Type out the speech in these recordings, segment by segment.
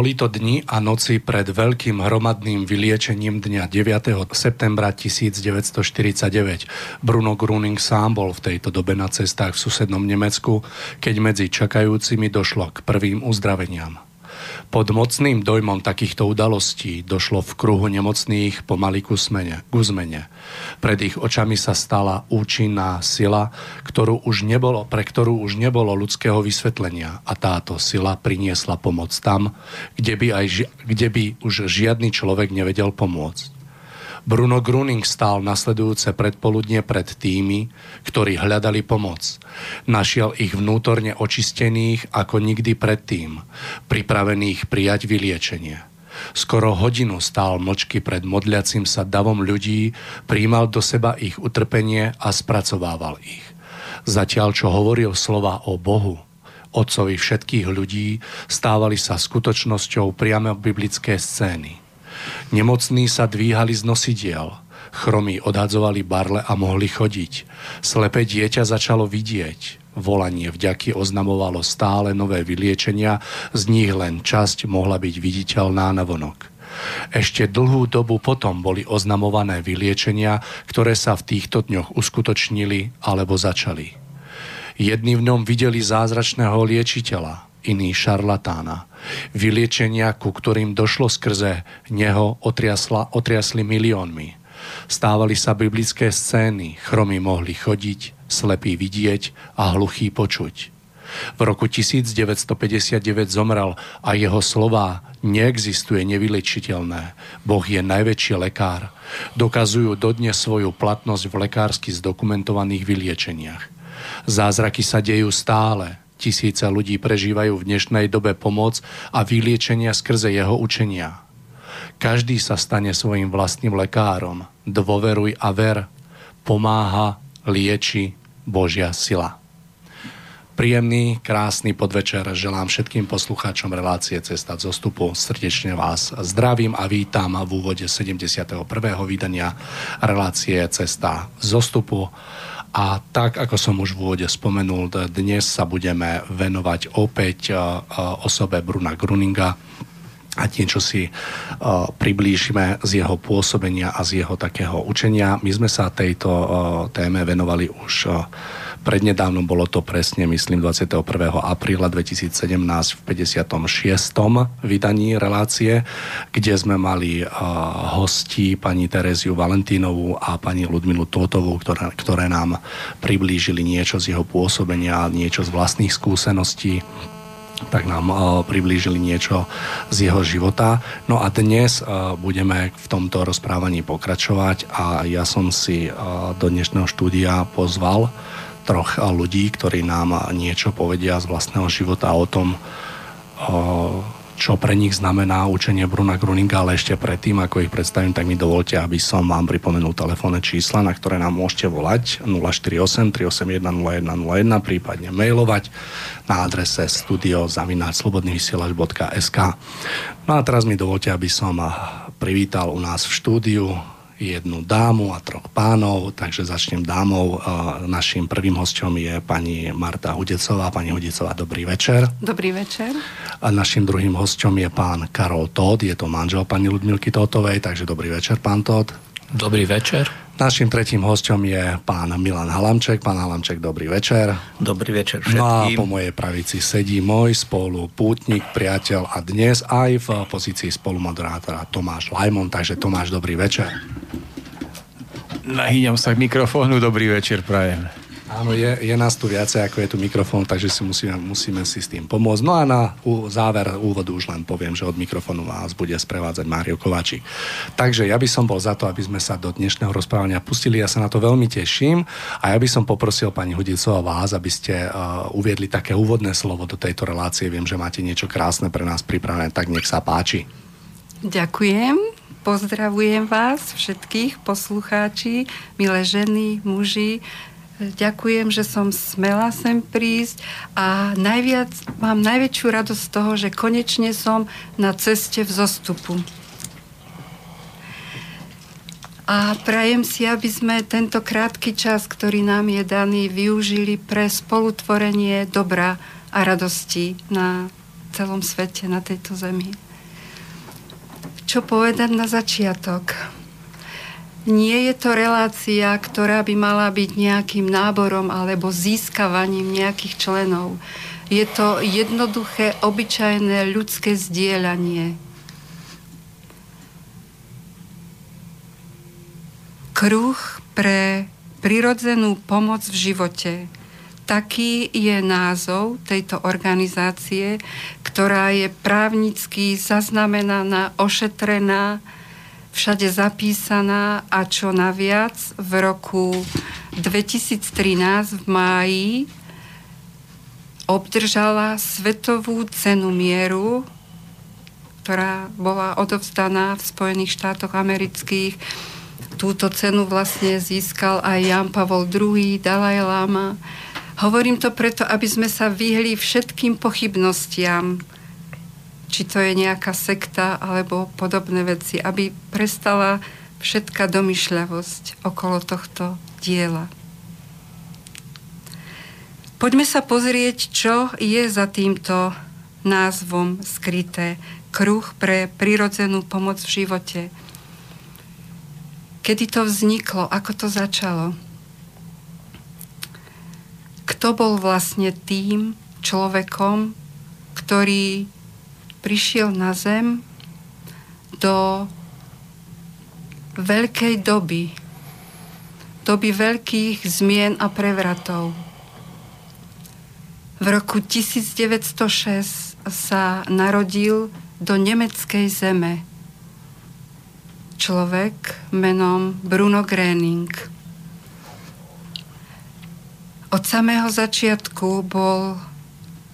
Boli to dni a noci pred veľkým hromadným vyliečením dňa 9. septembra 1949. Bruno Gruning sám bol v tejto dobe na cestách v susednom Nemecku, keď medzi čakajúcimi došlo k prvým uzdraveniam. Pod mocným dojmom takýchto udalostí došlo v kruhu nemocných pomaly ku, smene, ku zmene. Pred ich očami sa stala účinná sila, ktorú už nebolo, pre ktorú už nebolo ľudského vysvetlenia a táto sila priniesla pomoc tam, kde by, aj, kde by už žiadny človek nevedel pomôcť. Bruno Gruning stál nasledujúce predpoludne pred tými, ktorí hľadali pomoc. Našiel ich vnútorne očistených ako nikdy predtým, pripravených prijať vyliečenie. Skoro hodinu stál mlčky pred modliacim sa davom ľudí, príjmal do seba ich utrpenie a spracovával ich. Zatiaľ, čo hovoril slova o Bohu, Otcovi všetkých ľudí, stávali sa skutočnosťou priamo biblické scény. Nemocní sa dvíhali z nosidiel, chromí odhadzovali barle a mohli chodiť. Slepé dieťa začalo vidieť. Volanie vďaky oznamovalo stále nové vyliečenia, z nich len časť mohla byť viditeľná na vonok. Ešte dlhú dobu potom boli oznamované vyliečenia, ktoré sa v týchto dňoch uskutočnili alebo začali. Jedni v ňom videli zázračného liečiteľa, iní šarlatána. Vyliečenia, ku ktorým došlo skrze neho, otriasla, otriasli miliónmi. Stávali sa biblické scény, chromy mohli chodiť, slepí vidieť a hluchí počuť. V roku 1959 zomrel a jeho slová neexistuje nevylečiteľné. Boh je najväčší lekár. Dokazujú dodnes svoju platnosť v lekársky zdokumentovaných vyliečeniach. Zázraky sa dejú stále. Tisíce ľudí prežívajú v dnešnej dobe pomoc a vyliečenia skrze jeho učenia. Každý sa stane svojim vlastným lekárom. Dôveruj a ver. Pomáha, lieči Božia sila. Príjemný, krásny podvečer želám všetkým poslucháčom relácie Cesta zostupu. Srdečne vás zdravím a vítam v úvode 71. vydania relácie Cesta zostupu. A tak, ako som už v úvode spomenul, dnes sa budeme venovať opäť osobe Bruna Gruninga a niečo si priblížime z jeho pôsobenia a z jeho takého učenia. My sme sa tejto téme venovali už Prednedávnom bolo to presne, myslím, 21. apríla 2017 v 56. vydaní relácie, kde sme mali uh, hosti pani Tereziu Valentínovú a pani Ludmilu Totovú, ktoré, ktoré nám priblížili niečo z jeho pôsobenia, niečo z vlastných skúseností tak nám uh, priblížili niečo z jeho života. No a dnes uh, budeme v tomto rozprávaní pokračovať a ja som si do dnešného štúdia pozval troch ľudí, ktorí nám niečo povedia z vlastného života o tom, čo pre nich znamená učenie Bruna Gruninga, ale ešte predtým, ako ich predstavím, tak mi dovolte, aby som vám pripomenul telefónne čísla, na ktoré nám môžete volať. 048 381 0101, prípadne mailovať na adrese studio.slobodnyvysielač.sk No a teraz mi dovolte, aby som privítal u nás v štúdiu jednu dámu a troch pánov, takže začnem dámou. Našim prvým hostom je pani Marta Hudecová. Pani Hudecová, dobrý večer. Dobrý večer. A našim druhým hostom je pán Karol Todd, je to manžel pani Ludmilky Totovej, takže dobrý večer, pán Todd. Dobrý večer. Našim tretím hostom je pán Milan Halamček. Pán Halamček, dobrý večer. Dobrý večer všetkým. No a po mojej pravici sedí môj spolu pútnik, priateľ a dnes aj v pozícii spolumoderátora Tomáš Lajmon. Takže Tomáš, dobrý večer. Nahýňam sa k mikrofónu, dobrý večer prajem. Áno, je, je nás tu viacej, ako je tu mikrofón, takže si musíme, musíme si s tým pomôcť. No a na ú, záver úvodu už len poviem, že od mikrofónu vás bude sprevádzať Mário Kovačík. Takže ja by som bol za to, aby sme sa do dnešného rozprávania pustili. Ja sa na to veľmi teším a ja by som poprosil pani Hudicová vás, aby ste uh, uviedli také úvodné slovo do tejto relácie. Viem, že máte niečo krásne pre nás pripravené, tak nech sa páči. Ďakujem. Pozdravujem vás všetkých poslucháči, milé ženy, muži, Ďakujem, že som smela sem prísť a najviac, mám najväčšiu radosť z toho, že konečne som na ceste v zostupu. A prajem si, aby sme tento krátky čas, ktorý nám je daný, využili pre spolutvorenie dobra a radosti na celom svete, na tejto zemi. Čo povedať na začiatok? Nie je to relácia, ktorá by mala byť nejakým náborom alebo získavaním nejakých členov. Je to jednoduché, obyčajné ľudské zdieľanie. Kruh pre prirodzenú pomoc v živote. Taký je názov tejto organizácie, ktorá je právnicky zaznamenaná, ošetrená, všade zapísaná a čo naviac v roku 2013 v máji obdržala Svetovú cenu mieru, ktorá bola odovzdaná v Spojených štátoch amerických. Túto cenu vlastne získal aj Jan Pavol II, Dalaj Lama. Hovorím to preto, aby sme sa vyhli všetkým pochybnostiam, či to je nejaká sekta alebo podobné veci, aby prestala všetká domyšľavosť okolo tohto diela. Poďme sa pozrieť, čo je za týmto názvom skryté. Kruh pre prirodzenú pomoc v živote. Kedy to vzniklo? Ako to začalo? Kto bol vlastne tým človekom, ktorý prišiel na zem do veľkej doby, doby veľkých zmien a prevratov. V roku 1906 sa narodil do nemeckej zeme človek menom Bruno Gröning. Od samého začiatku bol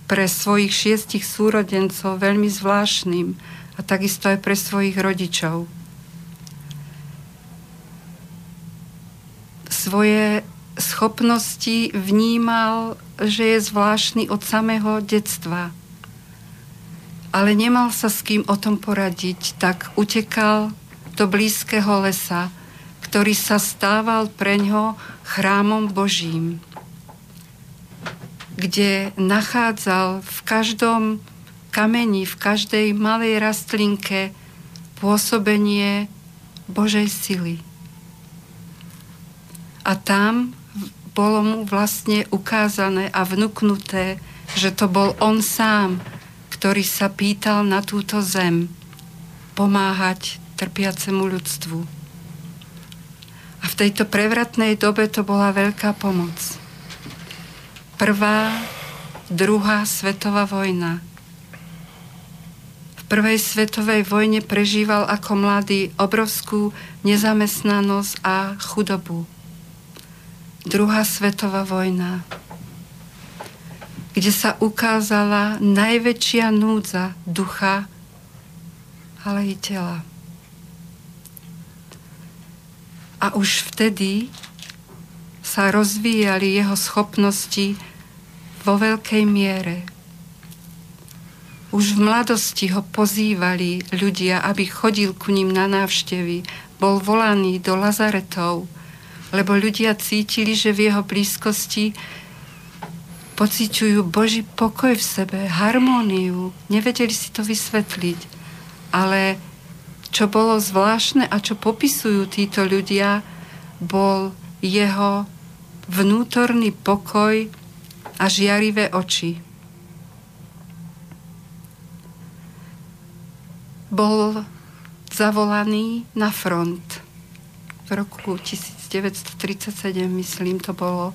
pre svojich šiestich súrodencov veľmi zvláštnym a takisto aj pre svojich rodičov. Svoje schopnosti vnímal, že je zvláštny od samého detstva. Ale nemal sa s kým o tom poradiť, tak utekal do blízkeho lesa, ktorý sa stával pre ňo chrámom Božím, kde nachádzal v každom kameni, v každej malej rastlinke pôsobenie Božej sily. A tam bolo mu vlastne ukázané a vnúknuté, že to bol on sám, ktorý sa pýtal na túto zem pomáhať trpiacemu ľudstvu. A v tejto prevratnej dobe to bola veľká pomoc. Prvá, druhá svetová vojna. V prvej svetovej vojne prežíval ako mladý obrovskú nezamestnanosť a chudobu. Druhá svetová vojna, kde sa ukázala najväčšia núdza ducha, ale i tela. A už vtedy sa rozvíjali jeho schopnosti vo veľkej miere. Už v mladosti ho pozývali ľudia, aby chodil ku ním na návštevy. Bol volaný do lazaretov, lebo ľudia cítili, že v jeho blízkosti pociťujú Boží pokoj v sebe, harmóniu. Nevedeli si to vysvetliť, ale čo bolo zvláštne a čo popisujú títo ľudia, bol jeho vnútorný pokoj a žiarivé oči. Bol zavolaný na front v roku 1937, myslím, to bolo.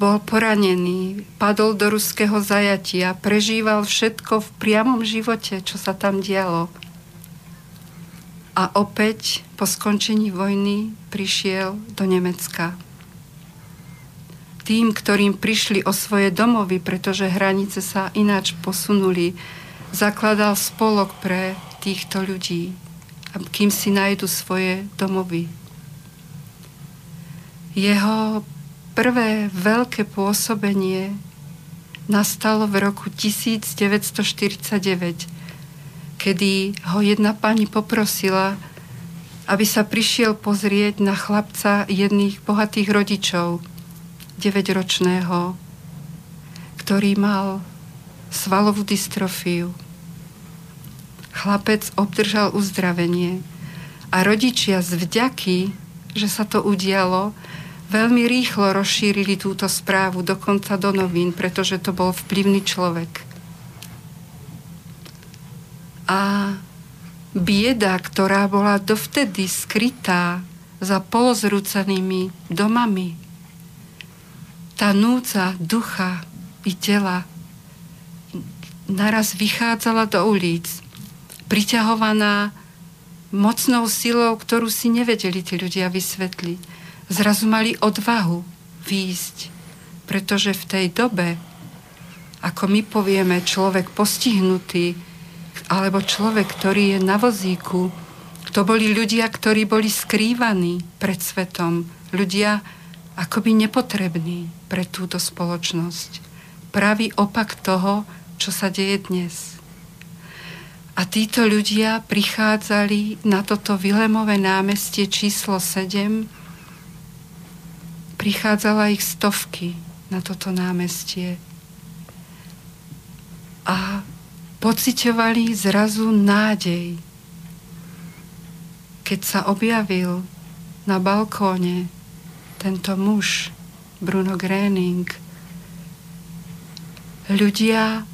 Bol poranený, padol do ruského zajatia, prežíval všetko v priamom živote, čo sa tam dialo a opäť po skončení vojny prišiel do Nemecka. Tým, ktorým prišli o svoje domovy, pretože hranice sa ináč posunuli, zakladal spolok pre týchto ľudí, kým si nájdu svoje domovy. Jeho prvé veľké pôsobenie nastalo v roku 1949 kedy ho jedna pani poprosila, aby sa prišiel pozrieť na chlapca jedných bohatých rodičov, 9-ročného, ktorý mal svalovú dystrofiu. Chlapec obdržal uzdravenie a rodičia z vďaky, že sa to udialo, veľmi rýchlo rozšírili túto správu dokonca do novín, pretože to bol vplyvný človek a bieda, ktorá bola dovtedy skrytá za polozrúcanými domami, tá núca ducha i tela naraz vychádzala do ulic, priťahovaná mocnou silou, ktorú si nevedeli tí ľudia vysvetliť. Zrazu mali odvahu výjsť, pretože v tej dobe, ako my povieme, človek postihnutý alebo človek, ktorý je na vozíku, to boli ľudia, ktorí boli skrývaní pred svetom. Ľudia akoby nepotrební pre túto spoločnosť. Pravý opak toho, čo sa deje dnes. A títo ľudia prichádzali na toto Vilemové námestie číslo 7. Prichádzala ich stovky na toto námestie. A pociťovali zrazu nádej. Keď sa objavil na balkóne tento muž, Bruno Gröning, ľudia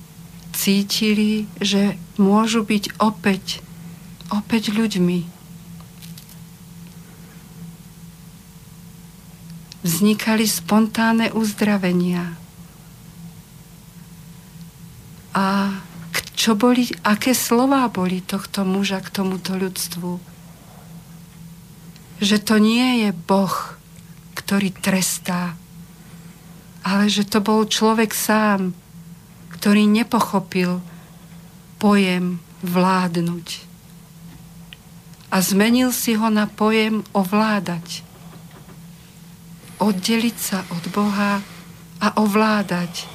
cítili, že môžu byť opäť, opäť ľuďmi. Vznikali spontánne uzdravenia. A čo boli, aké slová boli tohto muža k tomuto ľudstvu? Že to nie je Boh, ktorý trestá, ale že to bol človek sám, ktorý nepochopil pojem vládnuť. A zmenil si ho na pojem ovládať. Oddeliť sa od Boha a ovládať.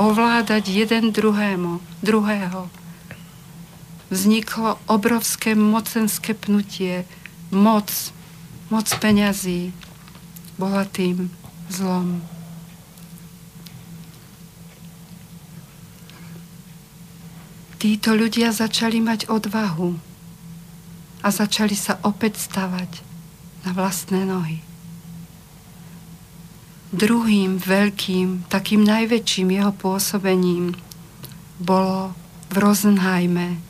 Ovládať jeden druhému, druhého. Vzniklo obrovské mocenské pnutie, moc, moc peňazí bola tým zlom. títo ľudia začali mať odvahu a začali sa opäť stavať na vlastné nohy. Druhým veľkým, takým najväčším jeho pôsobením bolo v Rosenheime.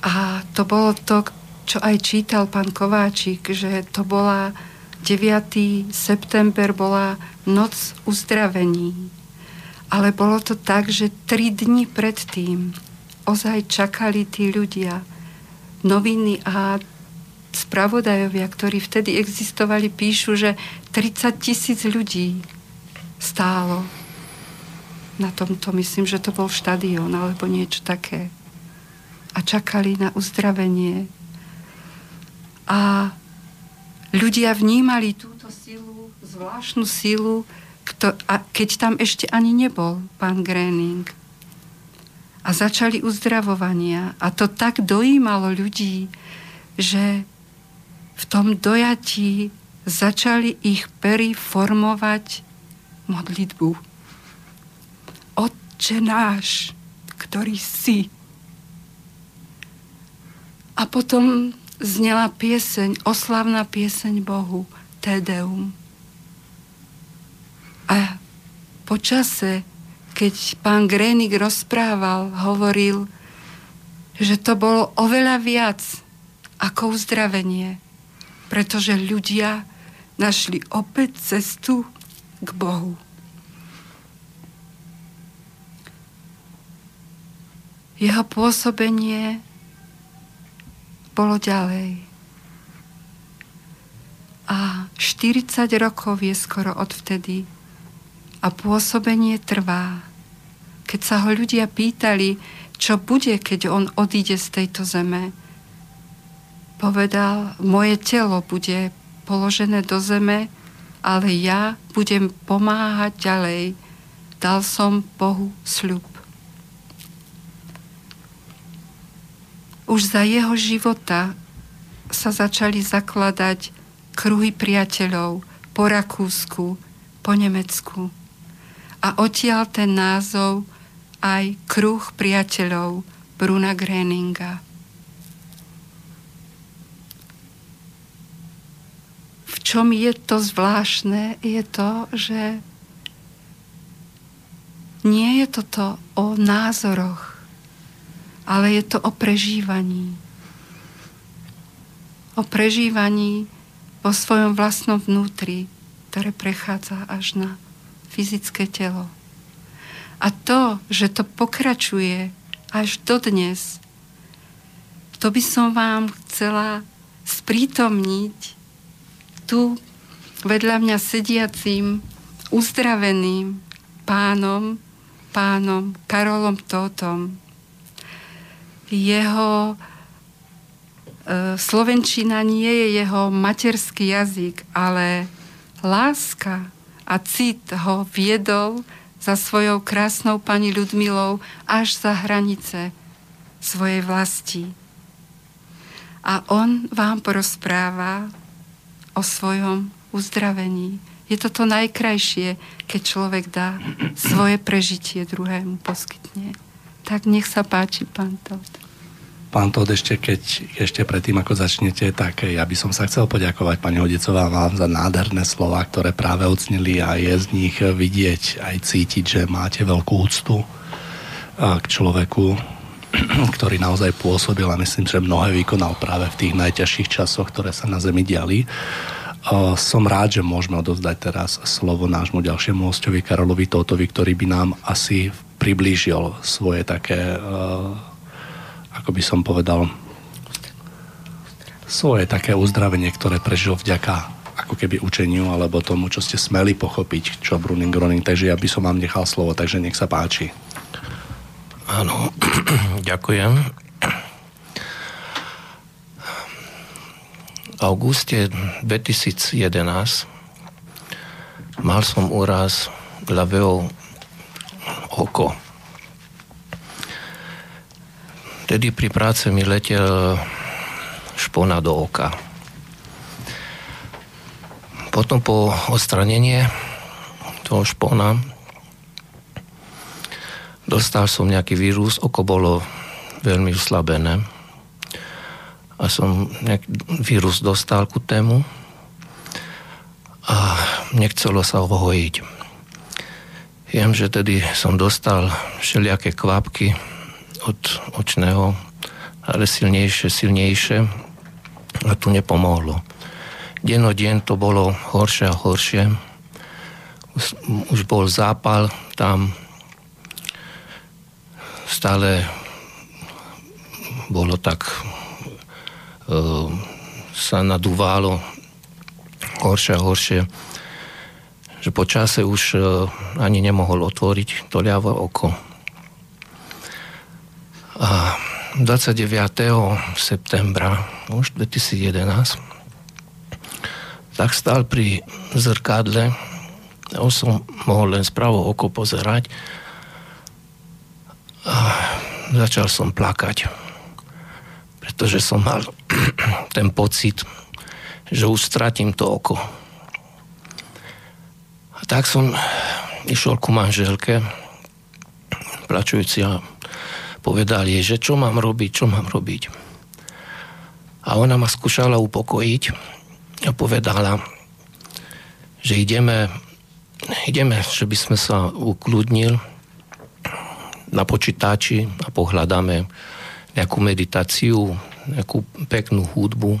A to bolo to, čo aj čítal pán Kováčik, že to bola 9. september bola noc uzdravení ale bolo to tak, že tri dni predtým ozaj čakali tí ľudia. Noviny a spravodajovia, ktorí vtedy existovali, píšu, že 30 tisíc ľudí stálo na tomto, myslím, že to bol štadión alebo niečo také. A čakali na uzdravenie. A ľudia vnímali túto silu, zvláštnu silu, kto, a keď tam ešte ani nebol pán Gréning. A začali uzdravovania. A to tak dojímalo ľudí, že v tom dojatí začali ich pery formovať modlitbu. Otče náš, ktorý si. A potom znela pieseň, oslavná pieseň Bohu, Tedeum. A po čase, keď pán Grénik rozprával, hovoril, že to bolo oveľa viac ako uzdravenie, pretože ľudia našli opäť cestu k Bohu. Jeho pôsobenie bolo ďalej. A 40 rokov je skoro odvtedy, a pôsobenie trvá. Keď sa ho ľudia pýtali, čo bude, keď on odíde z tejto zeme, povedal, moje telo bude položené do zeme, ale ja budem pomáhať ďalej. Dal som Bohu sľub. Už za jeho života sa začali zakladať kruhy priateľov po Rakúsku, po Nemecku. A odtiaľ ten názov aj kruh priateľov Bruna Gréninga. Čom je to zvláštne, je to, že nie je toto o názoroch, ale je to o prežívaní. O prežívaní vo svojom vlastnom vnútri, ktoré prechádza až na fyzické telo. A to, že to pokračuje až dodnes, to by som vám chcela sprítomniť tu vedľa mňa sediacím, uzdraveným pánom, pánom Karolom Tótom. Jeho e, slovenčina nie je jeho materský jazyk, ale láska, a cit ho viedol za svojou krásnou pani Ľudmilou až za hranice svojej vlasti. A on vám porozpráva o svojom uzdravení. Je to to najkrajšie, keď človek dá svoje prežitie druhému poskytne. Tak nech sa páči, pán Todd. Pán Todd, ešte keď ešte predtým, ako začnete, tak ja by som sa chcel poďakovať pani Hodicová vám za nádherné slova, ktoré práve ocnili a je z nich vidieť aj cítiť, že máte veľkú úctu k človeku, ktorý naozaj pôsobil a myslím, že mnohé vykonal práve v tých najťažších časoch, ktoré sa na Zemi diali. Som rád, že môžeme odozdať teraz slovo nášmu ďalšiemu hostovi Karolovi Tótovi, ktorý by nám asi priblížil svoje také, ako by som povedal, svoje také uzdravenie, ktoré prežil vďaka ako keby učeniu alebo tomu, čo ste smeli pochopiť, čo Bruning Groning. Takže ja by som vám nechal slovo, takže nech sa páči. Áno, ďakujem. V auguste 2011 mal som úraz ľavého oko. Tedy pri práce mi letel špona do oka. Potom po odstranenie toho špona dostal som nejaký vírus, oko bolo veľmi uslabené a som nejaký vírus dostal ku tému a nechcelo sa ho hojiť. Viem, že tedy som dostal všelijaké kvapky od očného, ale silnejšie, silnejšie a tu nepomohlo. Den o deň to bolo horšie a horšie. Už, už bol zápal tam stále bolo tak e, sa nadúvalo horšie a horšie, že po čase už e, ani nemohol otvoriť to ľavé oko. A 29. septembra už 2011 tak stál pri zrkadle ja som mohol len spravo oko pozerať začal som plakať, pretože som mal ten pocit, že už stratím to oko. A tak som išiel ku manželke, plačujúci a povedal jej, že čo mám robiť, čo mám robiť. A ona ma skúšala upokojiť a povedala, že ideme, ideme, že by sme sa ukludnil, na počítači a pohľadáme nejakú meditáciu, nejakú peknú hudbu.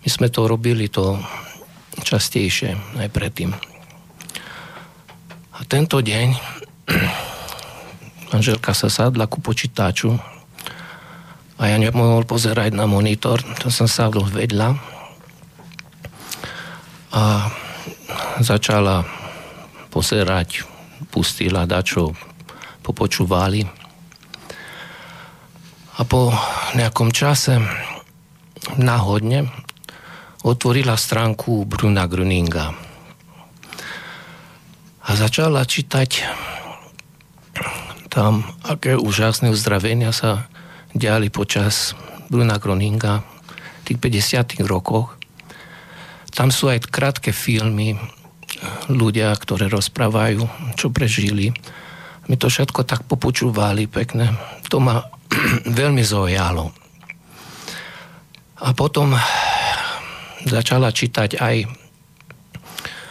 My sme to robili to častejšie aj predtým. A tento deň manželka sa sadla ku počítaču a ja nemohol pozerať na monitor, to som sadol vedľa a začala pozerať, pustila dačo popočúvali. A po nejakom čase náhodne otvorila stránku Bruna Gruninga a začala čítať tam, aké úžasné uzdravenia sa diali počas Bruna Gruninga v tých 50 rokoch. Tam sú aj krátke filmy, ľudia, ktoré rozprávajú, čo prežili mi to všetko tak popučúvali pekne. To ma veľmi zaujalo. A potom začala čítať aj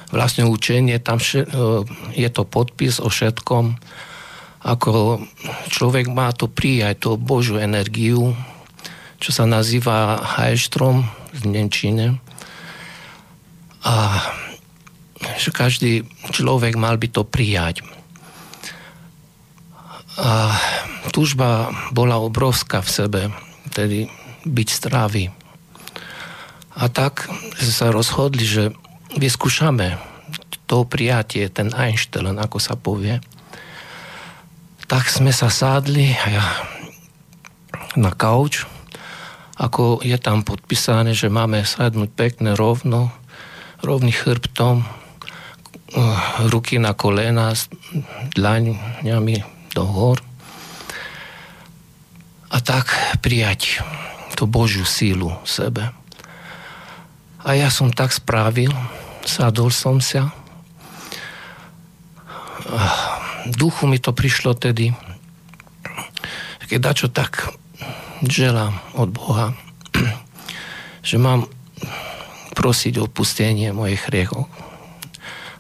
vlastne učenie, tam e, je to podpis o všetkom, ako človek má to prijať, tú Božú energiu, čo sa nazýva Heilstrom v Nemčine. A že každý človek mal by to prijať. A túžba bola obrovská v sebe, tedy byť zdravý. A tak sa rozhodli, že vyskúšame to prijatie, ten Einstein, ako sa povie. Tak sme sa sádli na kauč, ako je tam podpísané, že máme sadnúť pekne rovno, rovný chrbtom, ruky na kolena dlaňami do hor a tak prijať tú Božiu sílu v sebe. A ja som tak správil, sadol som sa. Duchu mi to prišlo tedy, keď dačo tak želám od Boha, že mám prosiť o pustenie mojich hriechov.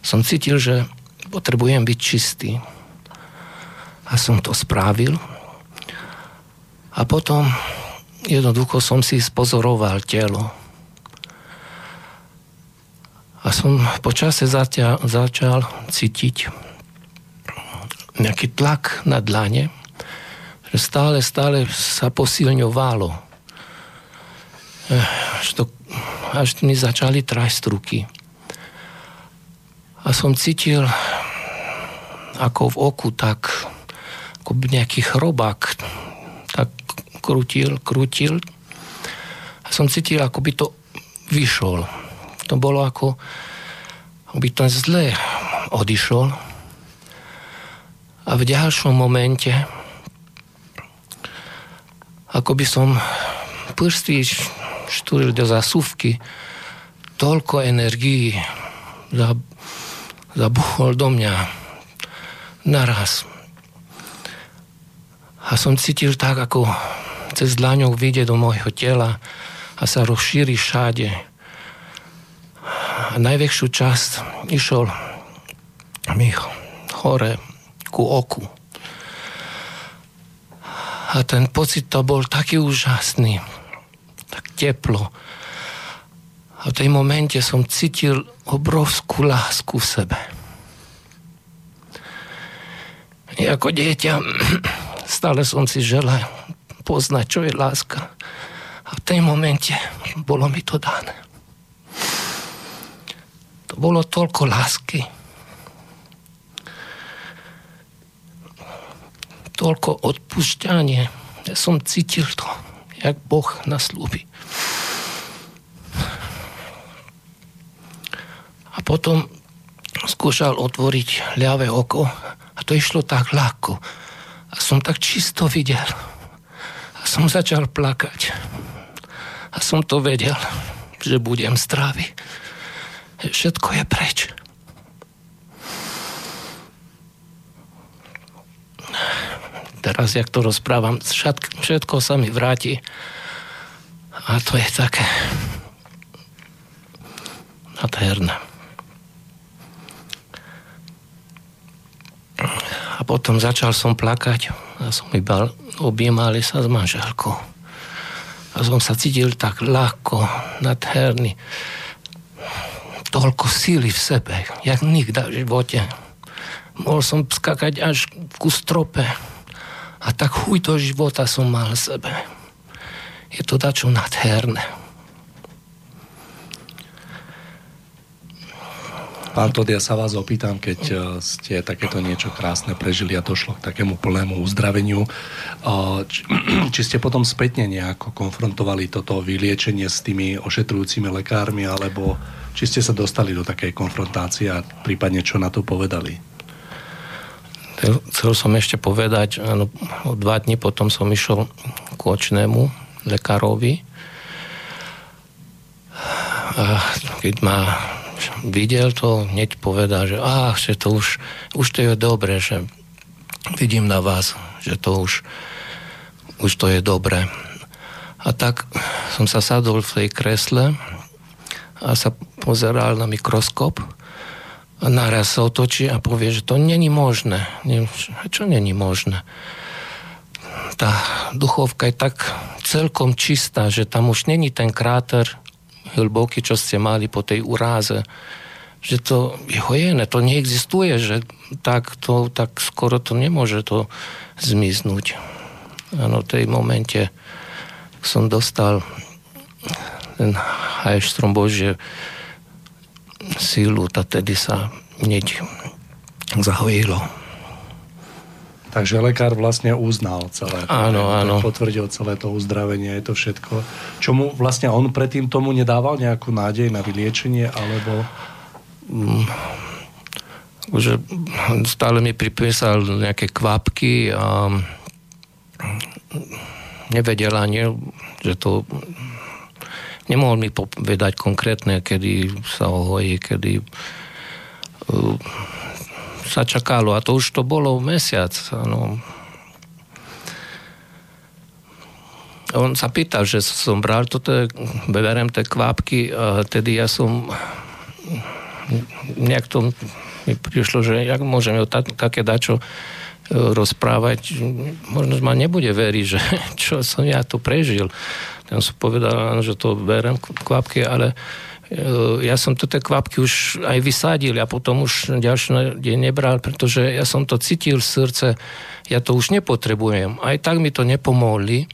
Som cítil, že potrebujem byť čistý, A som to spravil. A potom jednoducho som si spozoroval telo. A som počase začal, začal cítiť nejaký tlak na dlane, že stále, stále sa posilňovalo. Až, to, až mi začali trajsť ruky. A som cítil ako v oku tak ako nejaký chrobák tak krútil, krútil. A som cítil, ako by to vyšol. To bolo ako, by to zle odišol. A v ďalšom momente ako by som prsty štúril do zasúvky, toľko energií zabuchol do mňa naraz. A som cítil tak, ako cez dlaňou vyjde do môjho tela a sa rozšíri všade. A najväčšiu časť išiel mi hore ku oku. A ten pocit to bol taký úžasný, tak teplo. A v tej momente som cítil obrovskú lásku v sebe. I ako dieťa stále som si želal poznať, čo je láska. A v tej momente bolo mi to dané. To bolo toľko lásky, toľko odpúšťanie. Ja som cítil to, jak Boh naslúbi. A potom skúšal otvoriť ľavé oko a to išlo tak ľahko. A som tak čisto videl. A som začal plakať. A som to vedel, že budem zdravý. Všetko je preč. teraz, jak to rozprávam, všetko, všetko sa mi vráti. A to je také nádherné. A potom začal som plakať a som iba objímali sa s manželkou. A som sa cítil tak ľahko, nadherný. Toľko síly v sebe, jak nikdy v živote. Mohol som skakať až ku strope a tak chuj do života som mal v sebe. Je to dačo nadherné. Pán Tod, ja sa vás opýtam, keď eh, ste takéto niečo krásne prežili a došlo k takému plnému uzdraveniu, eh, či, či ste potom spätne nejako konfrontovali toto vyliečenie s tými ošetrujúcimi lekármi, alebo či ste sa dostali do takej konfrontácie a prípadne čo na to povedali? Chcel som ešte povedať, áno, dva dní potom som išiel k očnému lekárovi keď ma videl to, hneď povedal, že, á, že to už, už to je dobre, že vidím na vás, že to už, už to je dobre. A tak som sa sadol v tej kresle a sa pozeral na mikroskop a naraz sa otočí a povie, že to není možné. Čo není možné? Tá duchovka je tak celkom čistá, že tam už není ten kráter hlboký, čo ste mali po tej uráze. Že to je hojené, to neexistuje, že tak, to, tak skoro to nemôže to zmiznúť. Áno, v tej momente som dostal ten hajštrom Božie sílu, a tedy sa hneď zahojilo. Takže lekár vlastne uznal celé to. Áno, áno. Potvrdil celé to uzdravenie, je to všetko. Čomu vlastne on predtým tomu nedával nejakú nádej na vyliečenie, alebo... Mm, že stále mi pripísal nejaké kvapky a nevedel ani, že to Nemohol mi povedať konkrétne, kedy sa hojí, kedy sa čakalo. A to už to bolo mesiac. Ano. On sa pýtal, že som bral toto, berem tie kvapky a tedy ja som nejak to mi prišlo, že jak môžeme o ta, také dačo rozprávať, možno ma nebude veriť, že čo som ja tu prežil. Tam som povedal, že to berem kvapky, ale e, ja som tu tie kvapky už aj vysadil a potom už ďalší deň nebral, pretože ja som to cítil v srdce, ja to už nepotrebujem. Aj tak mi to nepomohli,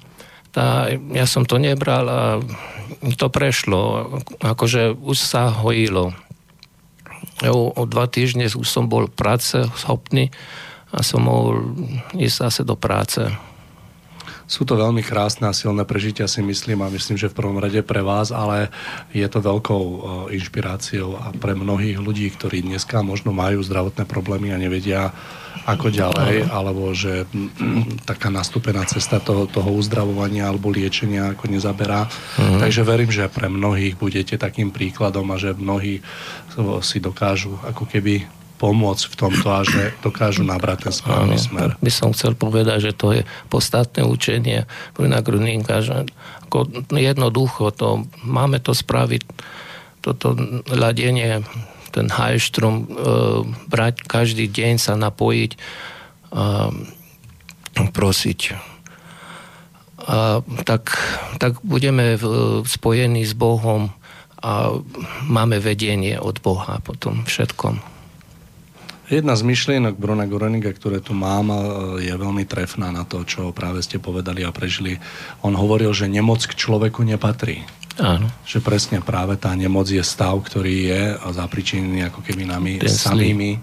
tá, ja som to nebral a to prešlo. Akože už sa hojilo. O, o dva týždne už som bol práce schopný a som mohol ísť zase do práce. Sú to veľmi krásne a silné prežitia, si myslím, a myslím, že v prvom rade pre vás, ale je to veľkou e, inšpiráciou a pre mnohých ľudí, ktorí dneska možno majú zdravotné problémy a nevedia, ako ďalej, alebo že taká nastúpená cesta toho, toho uzdravovania alebo liečenia ako nezaberá. Mm. Takže verím, že pre mnohých budete takým príkladom a že mnohí si dokážu ako keby pomôcť v tomto a že dokážu nabrať ten správny smer. By som chcel povedať, že to je podstatné učenie Bruna Gruninka, že ako jednoducho to, máme to spraviť, toto ladenie, ten hajštrum, e, brať každý deň sa napojiť a prosiť. A tak, tak budeme spojení s Bohom a máme vedenie od Boha potom všetkom. Jedna z myšlienok Bruna Goreniga, ktoré tu mám, je veľmi trefná na to, čo práve ste povedali a prežili. On hovoril, že nemoc k človeku nepatrí. Áno. Že presne práve tá nemoc je stav, ktorý je zapričinený ako keby nami Ten samými.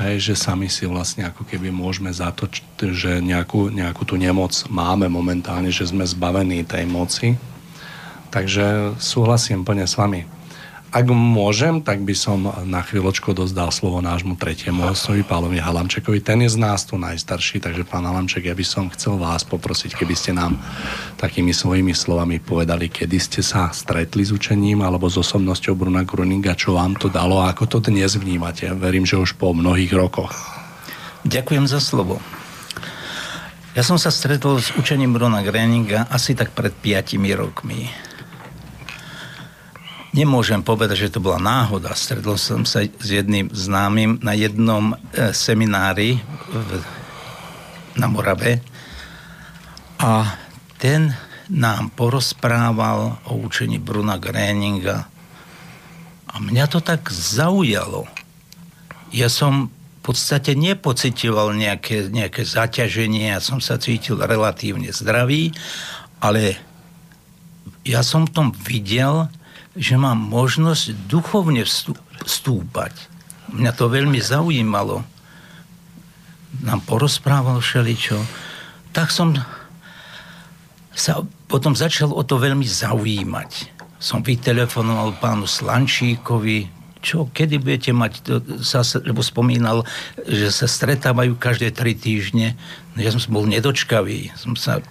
Hej, že sami si vlastne ako keby môžeme za to, že nejakú, nejakú tú nemoc máme momentálne, že sme zbavení tej moci. Takže súhlasím plne s vami. Ak môžem, tak by som na chvíľočku dozdal slovo nášmu tretiemu hostovi, Pálovi Halamčekovi. Ten je z nás tu najstarší, takže pán Halamček, ja by som chcel vás poprosiť, keby ste nám takými svojimi slovami povedali, kedy ste sa stretli s učením alebo s osobnosťou Bruna Gruninga, čo vám to dalo a ako to dnes vnímate. Verím, že už po mnohých rokoch. Ďakujem za slovo. Ja som sa stretol s učením Bruna Gruninga asi tak pred 5 rokmi Nemôžem povedať, že to bola náhoda. Stretol som sa s jedným známym na jednom e, seminári v, na Morave a ten nám porozprával o učení Bruna Gréninga a mňa to tak zaujalo. Ja som v podstate nepocitoval nejaké, nejaké zaťaženie, ja som sa cítil relatívne zdravý, ale ja som v tom videl že mám možnosť duchovne vstúpať. Mňa to veľmi zaujímalo. Nám porozprával všeličo. Tak som sa potom začal o to veľmi zaujímať. Som vytelefonoval pánu Slančíkovi, čo, kedy budete mať, to, sa, lebo spomínal, že sa stretávajú každé tri týždne. No ja som bol nedočkavý. Som sa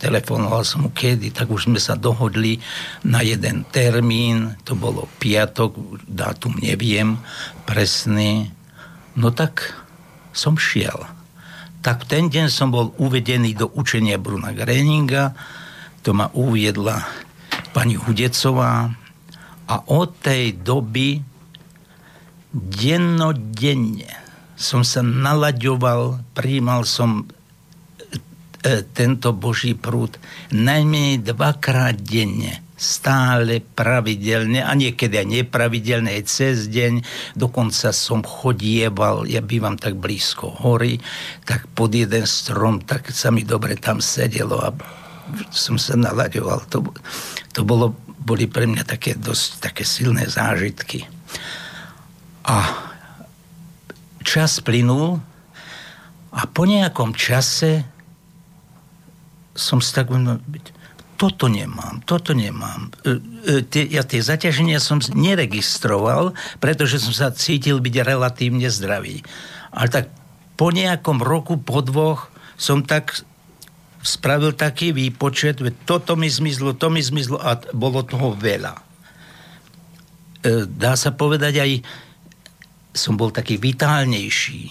telefonoval som mu kedy, tak už sme sa dohodli na jeden termín, to bolo piatok, dátum neviem presný. No tak som šiel. Tak ten deň som bol uvedený do učenia Bruna Greninga, to ma uviedla pani Hudecová a od tej doby dennodenne som sa nalaďoval, príjmal som tento Boží prúd najmenej dvakrát denne stále pravidelne a niekedy aj nepravidelne aj cez deň. Dokonca som chodieval, ja bývam tak blízko hory, tak pod jeden strom, tak sa mi dobre tam sedelo a som sa nalaďoval. To, to bolo, boli pre mňa také dosť také silné zážitky. A čas plynul a po nejakom čase som si tak toto nemám, toto nemám. E, e, ja tie zaťaženia som neregistroval, pretože som sa cítil byť relatívne zdravý. Ale tak po nejakom roku, po dvoch, som tak spravil taký výpočet, že toto mi zmizlo, to mi zmizlo a bolo toho veľa. E, dá sa povedať aj, som bol taký vitálnejší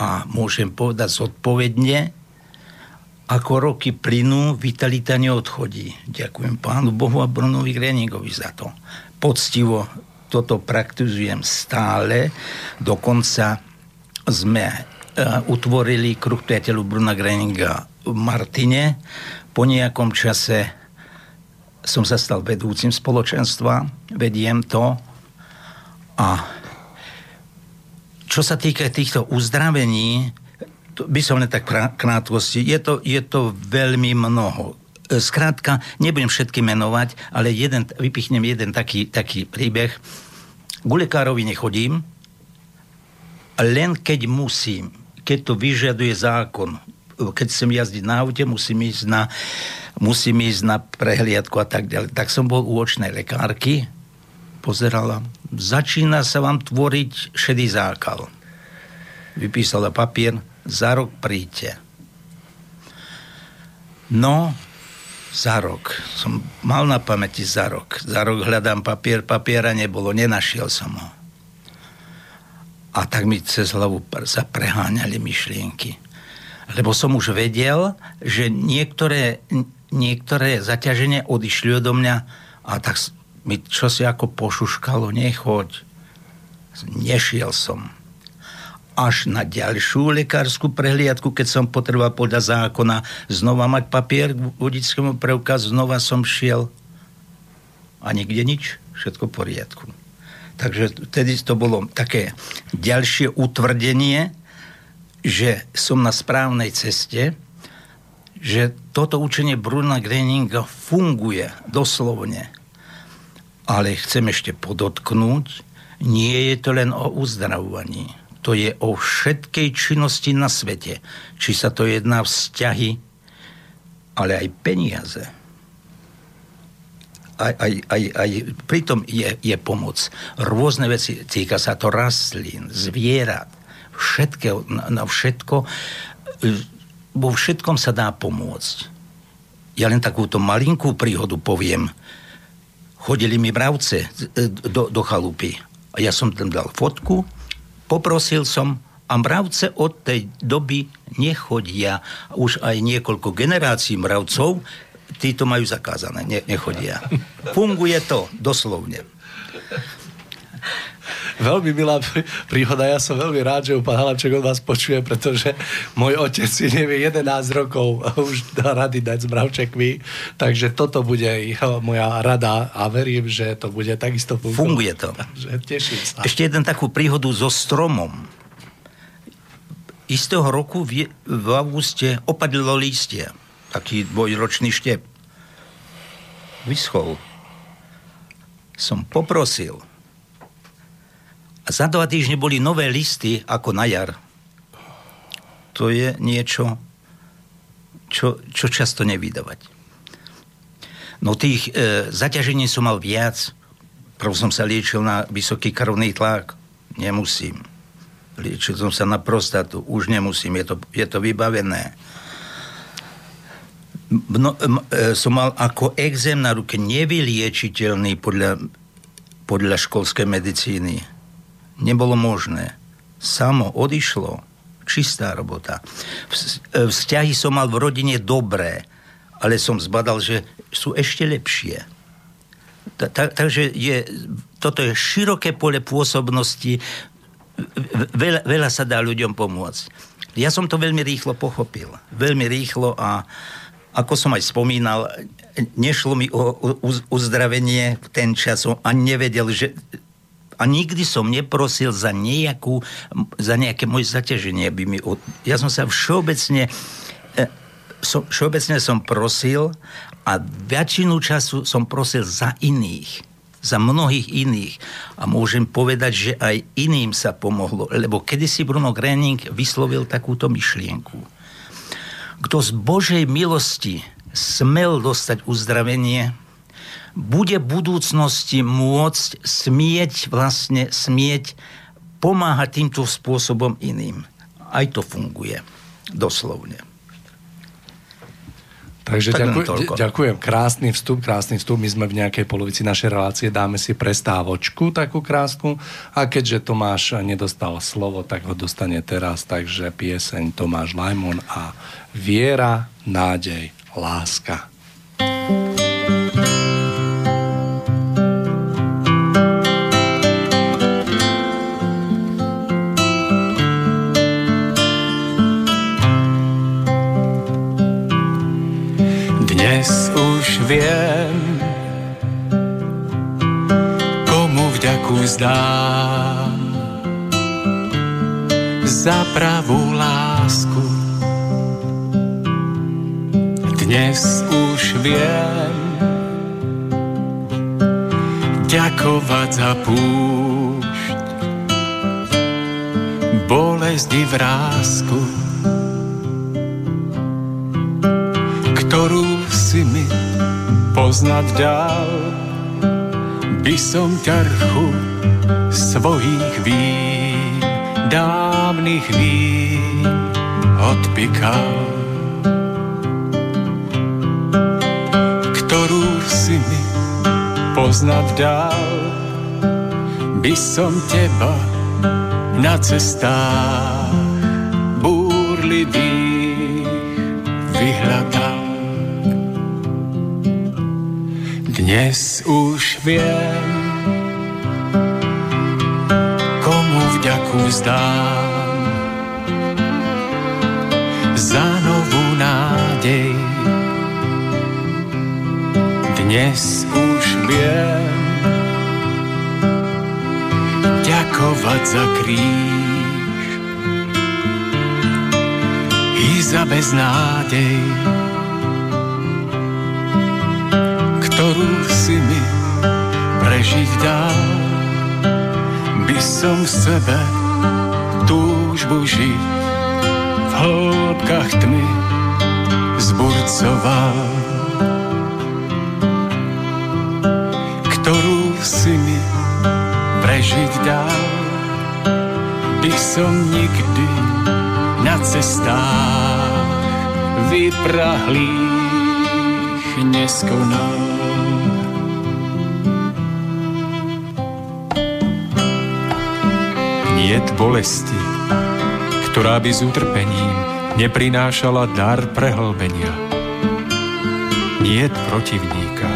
a môžem povedať zodpovedne, ako roky plynú, vitalita neodchodí. Ďakujem pánu Bohu a Brunovi Greningovi za to. Poctivo toto praktizujem stále. Dokonca sme uh, utvorili kruh priateľov Bruna Greninga v Martine. Po nejakom čase som sa stal vedúcim spoločenstva, vediem to a čo sa týka týchto uzdravení, by som len tak krátkosti, je to, je to veľmi mnoho. Skrátka, nebudem všetky menovať, ale jeden, vypichnem jeden taký, taký príbeh. K lekárovi nechodím, len keď musím, keď to vyžaduje zákon. Keď chcem jazdiť na aute, musím ísť na, musím ísť na prehliadku a tak ďalej. Tak som bol u očnej lekárky, pozerala, začína sa vám tvoriť šedý zákal. Vypísala papier, za rok príďte. No, za rok. Som mal na pamäti za rok. Za rok hľadám papier, papiera nebolo, nenašiel som ho. A tak mi cez hlavu sa preháňali myšlienky. Lebo som už vedel, že niektoré, niektoré zaťaženie odišli odo mňa a tak mi čo si ako pošuškalo, nechoď. Nešiel som. Až na ďalšiu lekárskú prehliadku, keď som potreboval podľa zákona znova mať papier k vodickému preukazu, znova som šiel. A nikde nič, všetko v poriadku. Takže vtedy to bolo také ďalšie utvrdenie, že som na správnej ceste, že toto učenie Bruna Greninga funguje doslovne ale chcem ešte podotknúť, nie je to len o uzdravovaní. To je o všetkej činnosti na svete. Či sa to jedná vzťahy, ale aj peniaze. Aj, aj, aj, aj pritom je, je pomoc. Rôzne veci, týka sa to rastlín, zvierat, všetko, na, na všetko, vo všetkom sa dá pomôcť. Ja len takúto malinkú príhodu poviem – chodili mi bravce e, do, do chalupy. A ja som tam dal fotku, poprosil som a mravce od tej doby nechodia. Už aj niekoľko generácií mravcov títo majú zakázané, ne, nechodia. Funguje to doslovne. Veľmi milá príhoda, ja som veľmi rád, že pán Halapček od vás počuje, pretože môj otec si nevie 11 rokov už dá rady dať s mravčekmi, takže toto bude moja rada a verím, že to bude takisto fungovať. Funguje to. Takže teším sa. Ešte jeden takú príhodu so stromom. Istého roku v, v auguste opadlo lístie. Taký dvojročný štep. Vyschol. Som poprosil, a za dva týždne boli nové listy ako na jar. To je niečo, čo, čo často nevydávať. No tých e, zaťažení som mal viac. Prv som sa liečil na vysoký krvný tlak. Nemusím. Liečil som sa na prostatu. Už nemusím. Je to, je to vybavené. No, e, som mal ako exém na ruke nevyliečiteľný podľa, podľa školskej medicíny nebolo možné. Samo odišlo, čistá robota. E, vzťahy som mal v rodine dobré, ale som zbadal, že sú ešte lepšie. Takže je, toto je široké pole pôsobnosti, veľa, veľa sa dá ľuďom pomôcť. Ja som to veľmi rýchlo pochopil. Veľmi rýchlo a ako som aj spomínal, nešlo mi o uzdravenie v ten čas. A nevedel, že a nikdy som neprosil za, nejakú, za nejaké moje zaťaženie. By mi, ja som sa všeobecne, e, so, všeobecne som prosil a väčšinu času som prosil za iných za mnohých iných. A môžem povedať, že aj iným sa pomohlo, lebo kedysi Bruno Grening vyslovil takúto myšlienku. Kto z Božej milosti smel dostať uzdravenie, bude v budúcnosti môcť smieť, vlastne smieť pomáhať týmto spôsobom iným. Aj to funguje. Doslovne. Takže tak ďakujem, ďakujem. Krásny vstup, krásny vstup. My sme v nejakej polovici našej relácie. Dáme si prestávočku takú krásnu. A keďže Tomáš nedostal slovo, tak ho dostane teraz. Takže pieseň Tomáš Lajmon a Viera, nádej, láska. Zdám za pravú lásku. Dnes už viem ďakovať za púšť, bolesti vrázku, ktorú si mi poznať dal, by som ťarchu svojich vín, dávnych vín odpikal. Ktorú si mi poznať dal, by som teba na cestách búrlivých vyhľadal. Dnes už viem, vďaku vzdám za novú nádej. Dnes už viem ďakovať za kríž i za beznádej. ktorú si mi prežiť dal, by som v sebe túžbu žiť v hĺbkach tmy zburcoval. Ktorú si mi prežiť dal, by som nikdy na cestách vyprahlých neskonal. Niet bolesti, ktorá by s utrpením neprinášala dar prehlbenia. Niet protivníka,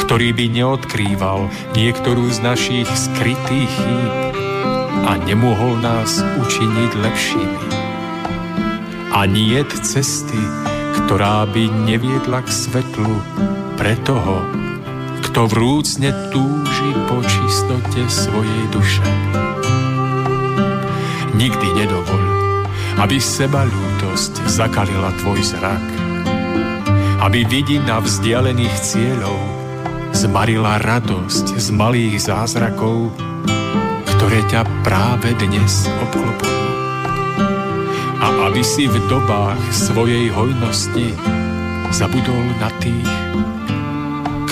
ktorý by neodkrýval niektorú z našich skrytých chýb a nemohol nás učiniť lepšími. A niet cesty, ktorá by neviedla k svetlu pre toho, kto vrúcne túži po čistote svojej duše nikdy nedovoľ, aby seba ľútosť zakalila tvoj zrak. Aby vidina vzdialených cieľov zmarila radosť z malých zázrakov, ktoré ťa práve dnes obklopujú. A aby si v dobách svojej hojnosti zabudol na tých,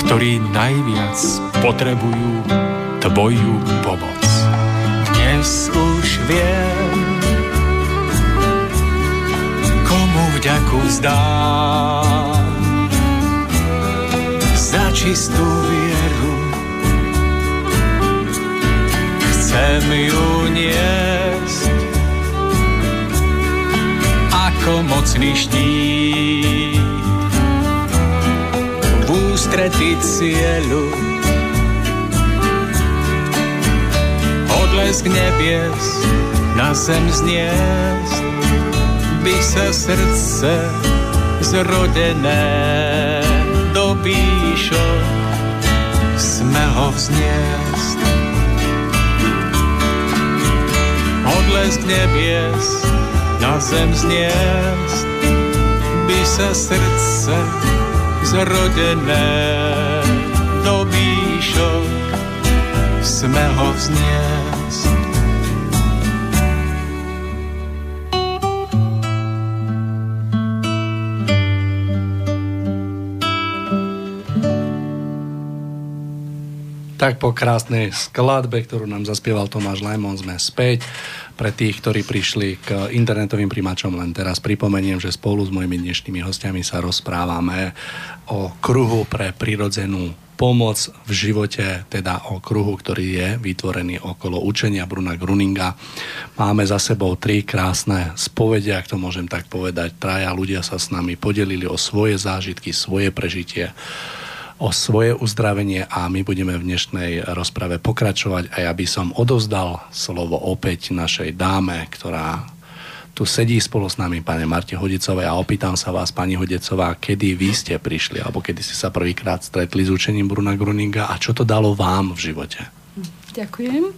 ktorí najviac potrebujú tvoju pomoc dnes už viem, komu vďaku vzdám za čistú vieru. Chcem ju niesť ako mocný štít v ústrety cieľu blesk nebies na zem zniesť, by sa srdce zrodené do píšok smelo vzniesť. Odlesk nebies na zem zniesť, by sa srdce zrodené do píšok smelo vzniesť. Tak po krásnej skladbe, ktorú nám zaspieval Tomáš Lajmon, sme späť. Pre tých, ktorí prišli k internetovým primačom, len teraz pripomeniem, že spolu s mojimi dnešnými hostiami sa rozprávame o kruhu pre prirodzenú pomoc v živote, teda o kruhu, ktorý je vytvorený okolo učenia Bruna Gruninga. Máme za sebou tri krásne spovedia, ak to môžem tak povedať. Traja ľudia sa s nami podelili o svoje zážitky, svoje prežitie o svoje uzdravenie a my budeme v dnešnej rozprave pokračovať a ja by som odovzdal slovo opäť našej dáme, ktorá tu sedí spolu s nami pani Marte Hodicovej a opýtam sa vás, pani Hodicová, kedy vy ste prišli, alebo kedy ste sa prvýkrát stretli s učením Bruna Gruninga a čo to dalo vám v živote? Ďakujem.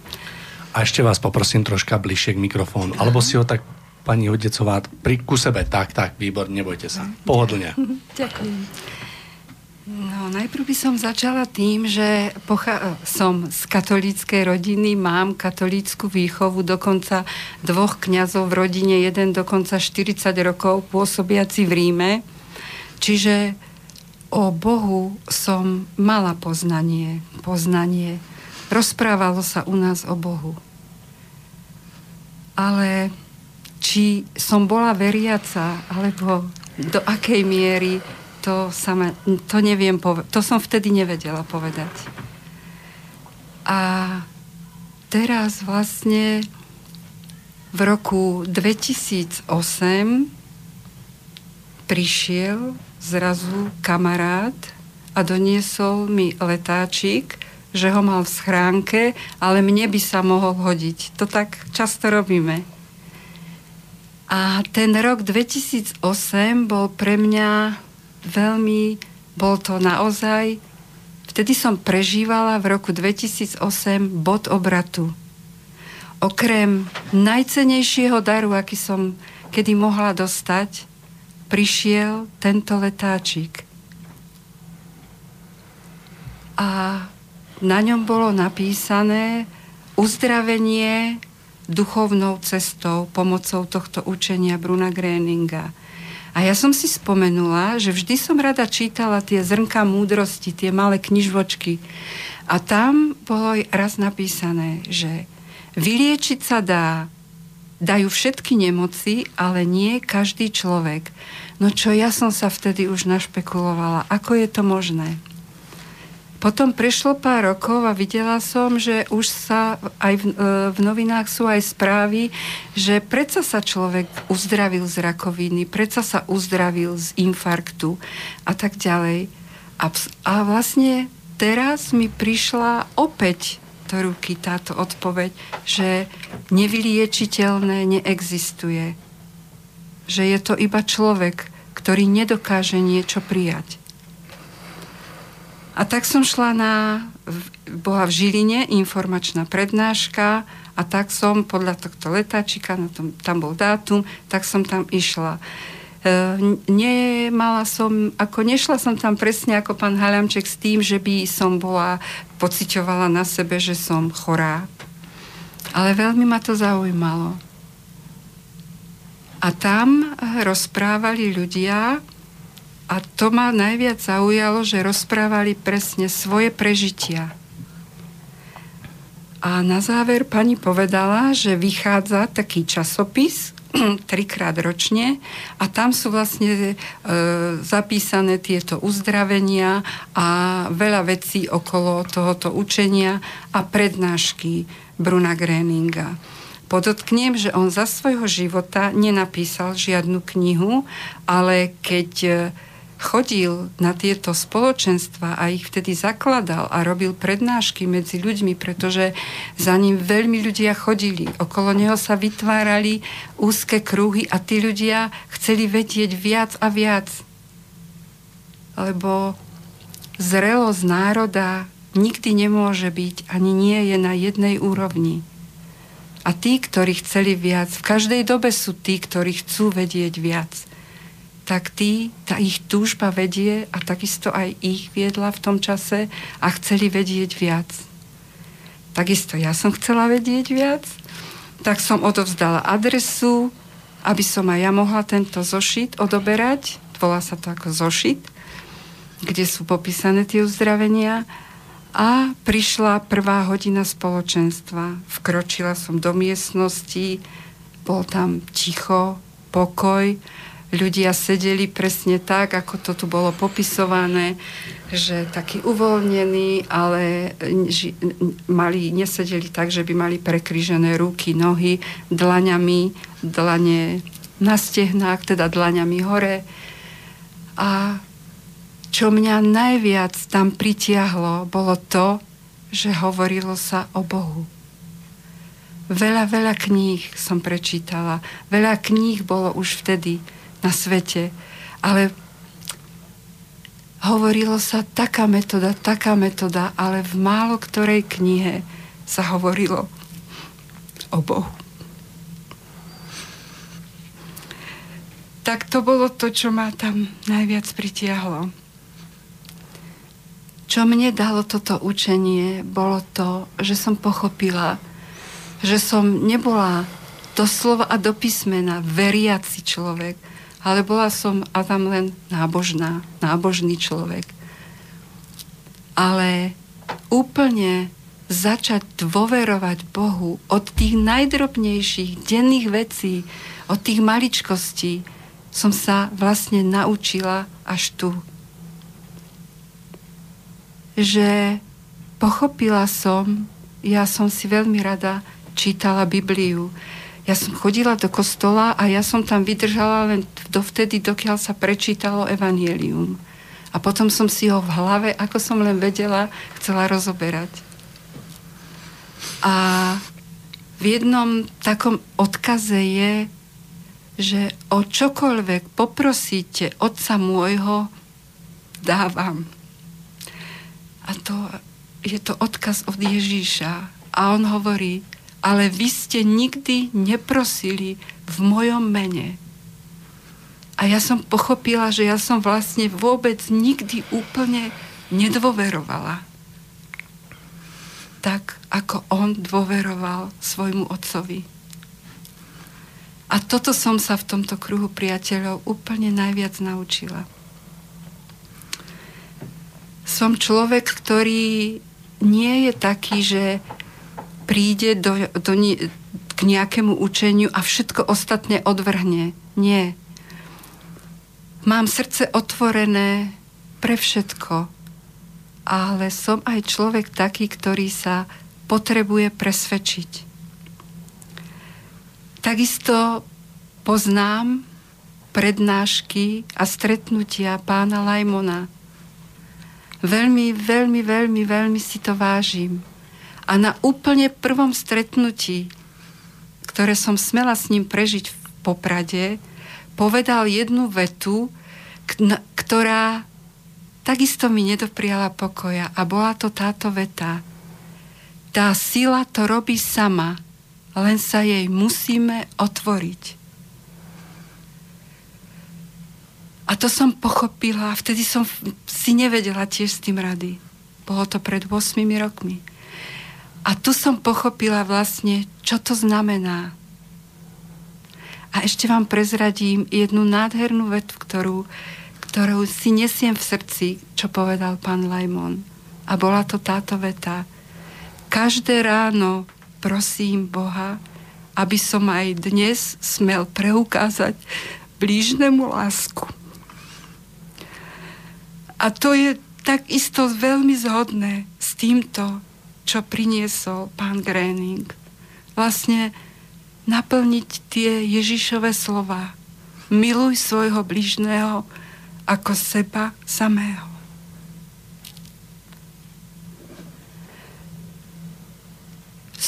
A ešte vás poprosím troška bližšie k mikrofónu, alebo si ho tak pani Hodicová pri ku sebe, tak, tak, výbor, nebojte sa, pohodlne. Ďakujem. No, najprv by som začala tým, že pocha- som z katolíckej rodiny, mám katolícku výchovu, dokonca dvoch kňazov v rodine, jeden dokonca 40 rokov pôsobiaci v Ríme. Čiže o Bohu som mala poznanie, poznanie. Rozprávalo sa u nás o Bohu. Ale či som bola veriaca, alebo do akej miery to, sama, to neviem povedať. To som vtedy nevedela povedať. A teraz vlastne v roku 2008 prišiel zrazu kamarát a doniesol mi letáčik, že ho mal v schránke, ale mne by sa mohol hodiť. To tak často robíme. A ten rok 2008 bol pre mňa veľmi, bol to naozaj, vtedy som prežívala v roku 2008 bod obratu. Okrem najcenejšieho daru, aký som kedy mohla dostať, prišiel tento letáčik. A na ňom bolo napísané uzdravenie duchovnou cestou pomocou tohto učenia Bruna Gréninga. A ja som si spomenula, že vždy som rada čítala tie zrnka múdrosti, tie malé knižvočky. A tam bolo raz napísané, že vyliečiť sa dá, dajú všetky nemoci, ale nie každý človek. No čo ja som sa vtedy už našpekulovala, ako je to možné? Potom prešlo pár rokov a videla som, že už sa aj v, e, v novinách sú aj správy, že predsa sa človek uzdravil z rakoviny, predsa sa uzdravil z infarktu a tak ďalej. A, a vlastne teraz mi prišla opäť do ruky táto odpoveď, že nevyliečiteľné neexistuje. Že je to iba človek, ktorý nedokáže niečo prijať. A tak som šla na, bola v Žiline informačná prednáška a tak som podľa tohto letáčika, na tom, tam bol dátum, tak som tam išla. E, nemala som, ako nešla som tam presne ako pán Haľamček s tým, že by som bola, pociťovala na sebe, že som chorá. Ale veľmi ma to zaujímalo. A tam rozprávali ľudia, a to ma najviac zaujalo, že rozprávali presne svoje prežitia. A na záver pani povedala, že vychádza taký časopis, trikrát ročne a tam sú vlastne e, zapísané tieto uzdravenia a veľa vecí okolo tohoto učenia a prednášky Bruna Gréninga. Podotknem, že on za svojho života nenapísal žiadnu knihu, ale keď e, chodil na tieto spoločenstva a ich vtedy zakladal a robil prednášky medzi ľuďmi, pretože za ním veľmi ľudia chodili. Okolo neho sa vytvárali úzke kruhy a tí ľudia chceli vedieť viac a viac. Lebo zrelosť národa nikdy nemôže byť, ani nie je na jednej úrovni. A tí, ktorí chceli viac, v každej dobe sú tí, ktorí chcú vedieť viac tak tí, tá ich túžba vedie a takisto aj ich viedla v tom čase a chceli vedieť viac. Takisto ja som chcela vedieť viac, tak som odovzdala adresu, aby som aj ja mohla tento zošit odoberať, volá sa to ako zošit, kde sú popísané tie uzdravenia a prišla prvá hodina spoločenstva. Vkročila som do miestnosti, bol tam ticho, pokoj, ľudia sedeli presne tak, ako to tu bolo popisované, že takí uvoľnení, ale ži, mali, nesedeli tak, že by mali prekryžené ruky, nohy, dlaňami, dlane na stehnách, teda dlaňami hore. A čo mňa najviac tam pritiahlo, bolo to, že hovorilo sa o Bohu. Veľa, veľa kníh som prečítala. Veľa kníh bolo už vtedy na svete. Ale hovorilo sa taká metóda, taká metóda, ale v málo ktorej knihe sa hovorilo o Bohu. Tak to bolo to, čo ma tam najviac pritiahlo. Čo mne dalo toto učenie, bolo to, že som pochopila, že som nebola doslova a do písmena veriaci človek, ale bola som a tam len nábožná, nábožný človek. Ale úplne začať dôverovať Bohu od tých najdrobnejších denných vecí, od tých maličkostí, som sa vlastne naučila až tu. Že pochopila som, ja som si veľmi rada čítala Bibliu. Ja som chodila do kostola a ja som tam vydržala len dovtedy, dokiaľ sa prečítalo Evangelium. A potom som si ho v hlave, ako som len vedela, chcela rozoberať. A v jednom takom odkaze je, že o čokoľvek poprosíte Otca môjho, dávam. A to je to odkaz od Ježíša. A on hovorí, ale vy ste nikdy neprosili v mojom mene. A ja som pochopila, že ja som vlastne vôbec nikdy úplne nedôverovala. Tak, ako on dôveroval svojmu otcovi. A toto som sa v tomto kruhu priateľov úplne najviac naučila. Som človek, ktorý nie je taký, že príde do, do, k nejakému učeniu a všetko ostatné odvrhne. Nie. Mám srdce otvorené pre všetko, ale som aj človek taký, ktorý sa potrebuje presvedčiť. Takisto poznám prednášky a stretnutia pána Lajmona. Veľmi, veľmi, veľmi, veľmi si to vážim. A na úplne prvom stretnutí, ktoré som smela s ním prežiť v Poprade, povedal jednu vetu, ktorá takisto mi nedopriala pokoja. A bola to táto veta. Tá sila to robí sama len sa jej musíme otvoriť. A to som pochopila, vtedy som si nevedela tiež s tým rady. Bolo to pred 8 rokmi. A tu som pochopila vlastne, čo to znamená. A ešte vám prezradím jednu nádhernú vetu, ktorú, ktorú si nesiem v srdci, čo povedal pán Lajmon. A bola to táto veta. Každé ráno prosím Boha, aby som aj dnes smel preukázať blížnemu lásku. A to je takisto veľmi zhodné s týmto, čo priniesol pán Gréning. Vlastne naplniť tie Ježišové slova. Miluj svojho blížneho ako seba samého.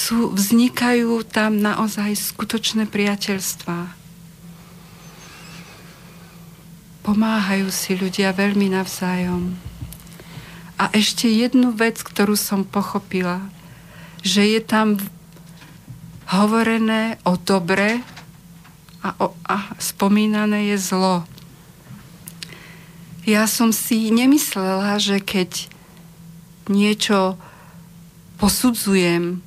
sú, vznikajú tam naozaj skutočné priateľstvá. Pomáhajú si ľudia veľmi navzájom. A ešte jednu vec, ktorú som pochopila, že je tam hovorené o dobre a, o, a spomínané je zlo. Ja som si nemyslela, že keď niečo posudzujem,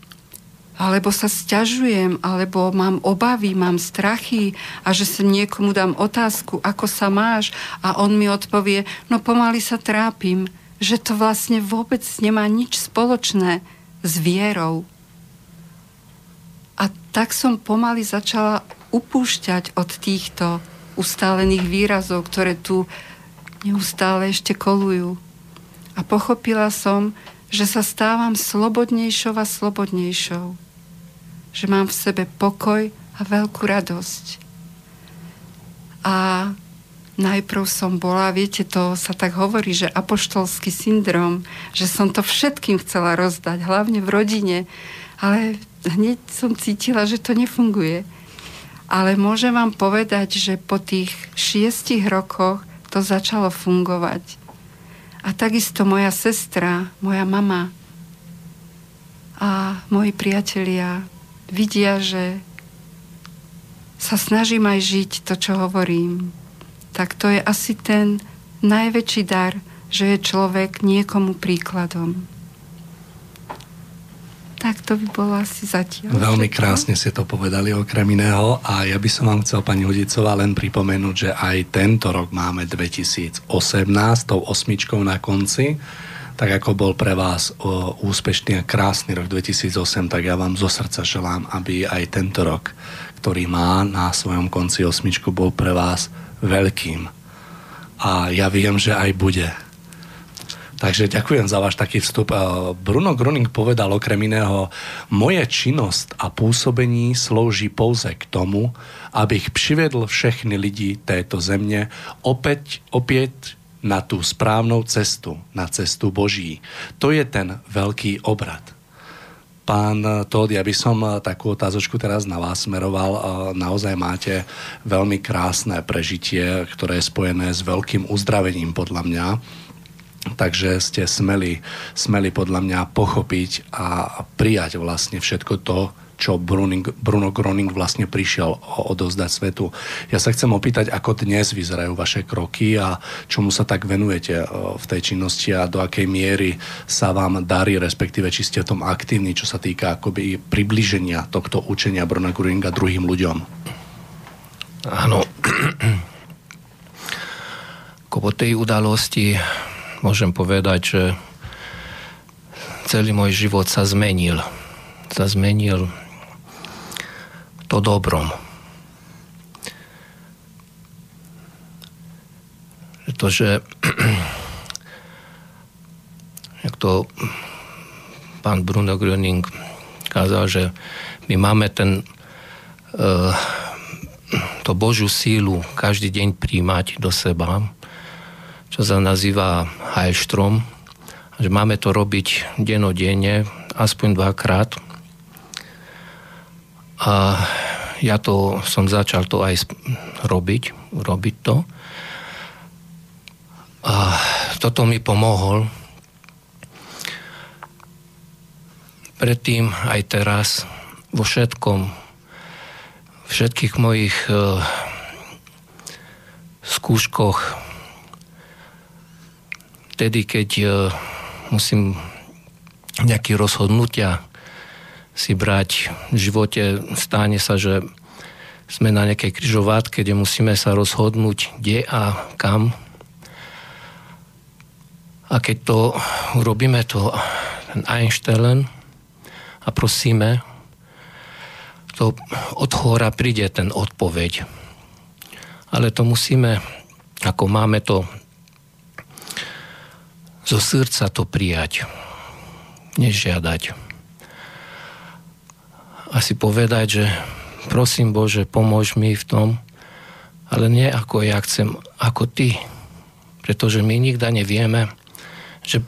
alebo sa sťažujem, alebo mám obavy, mám strachy a že sa niekomu dám otázku, ako sa máš a on mi odpovie, no pomaly sa trápim, že to vlastne vôbec nemá nič spoločné s vierou. A tak som pomaly začala upúšťať od týchto ustálených výrazov, ktoré tu neustále ešte kolujú. A pochopila som, že sa stávam slobodnejšou a slobodnejšou že mám v sebe pokoj a veľkú radosť. A najprv som bola, viete, to sa tak hovorí, že apoštolský syndrom, že som to všetkým chcela rozdať, hlavne v rodine. Ale hneď som cítila, že to nefunguje. Ale môžem vám povedať, že po tých šiestich rokoch to začalo fungovať. A takisto moja sestra, moja mama a moji priatelia vidia, že sa snažím aj žiť to, čo hovorím. Tak to je asi ten najväčší dar, že je človek niekomu príkladom. Tak to by bolo asi zatiaľ. Veľmi krásne ste to povedali okrem iného a ja by som vám chcel pani Hudicová len pripomenúť, že aj tento rok máme 2018 tou osmičkou na konci tak ako bol pre vás úspešný a krásny rok 2008, tak ja vám zo srdca želám, aby aj tento rok, ktorý má na svojom konci osmičku, bol pre vás veľkým. A ja viem, že aj bude. Takže ďakujem za váš taký vstup. Bruno Gruning povedal okrem iného, moje činnosť a pôsobení slouží pouze k tomu, abych přivedl všechny lidi této země opäť, opäť na tú správnou cestu, na cestu Boží. To je ten veľký obrad. Pán Todd, ja by som takú otázočku teraz na vás smeroval. Naozaj máte veľmi krásne prežitie, ktoré je spojené s veľkým uzdravením podľa mňa Takže ste smeli, smeli podľa mňa pochopiť a prijať vlastne všetko to, čo Bruning, Bruno Groning vlastne prišiel odozdať svetu. Ja sa chcem opýtať, ako dnes vyzerajú vaše kroky a čomu sa tak venujete e, v tej činnosti a do akej miery sa vám darí, respektíve či ste v tom aktívni, čo sa týka akoby približenia tohto učenia Bruna Groninga druhým ľuďom. Áno. po tej udalosti môžem povedať, že celý môj život sa zmenil. Sa zmenil to dobrom. Pretože jak to pán Bruno Gröning kázal, že my máme ten uh, to Božiu sílu každý deň príjmať do seba čo sa nazýva Heilstrom, že máme to robiť denodenne, aspoň dvakrát. A ja to som začal to aj robiť, robiť to. A toto mi pomohol. Predtým aj teraz vo všetkom, všetkých mojich uh, skúškoch vtedy, keď e, musím nejaké rozhodnutia si brať v živote, stáne sa, že sme na nejakej križovatke, kde musíme sa rozhodnúť, kde a kam. A keď to urobíme, to ten Einstein a prosíme, to od hora príde ten odpoveď. Ale to musíme, ako máme to zo srdca to prijať, nežiadať. Asi povedať, že prosím Bože, pomôž mi v tom, ale nie ako ja chcem, ako ty. Pretože my nikda nevieme, že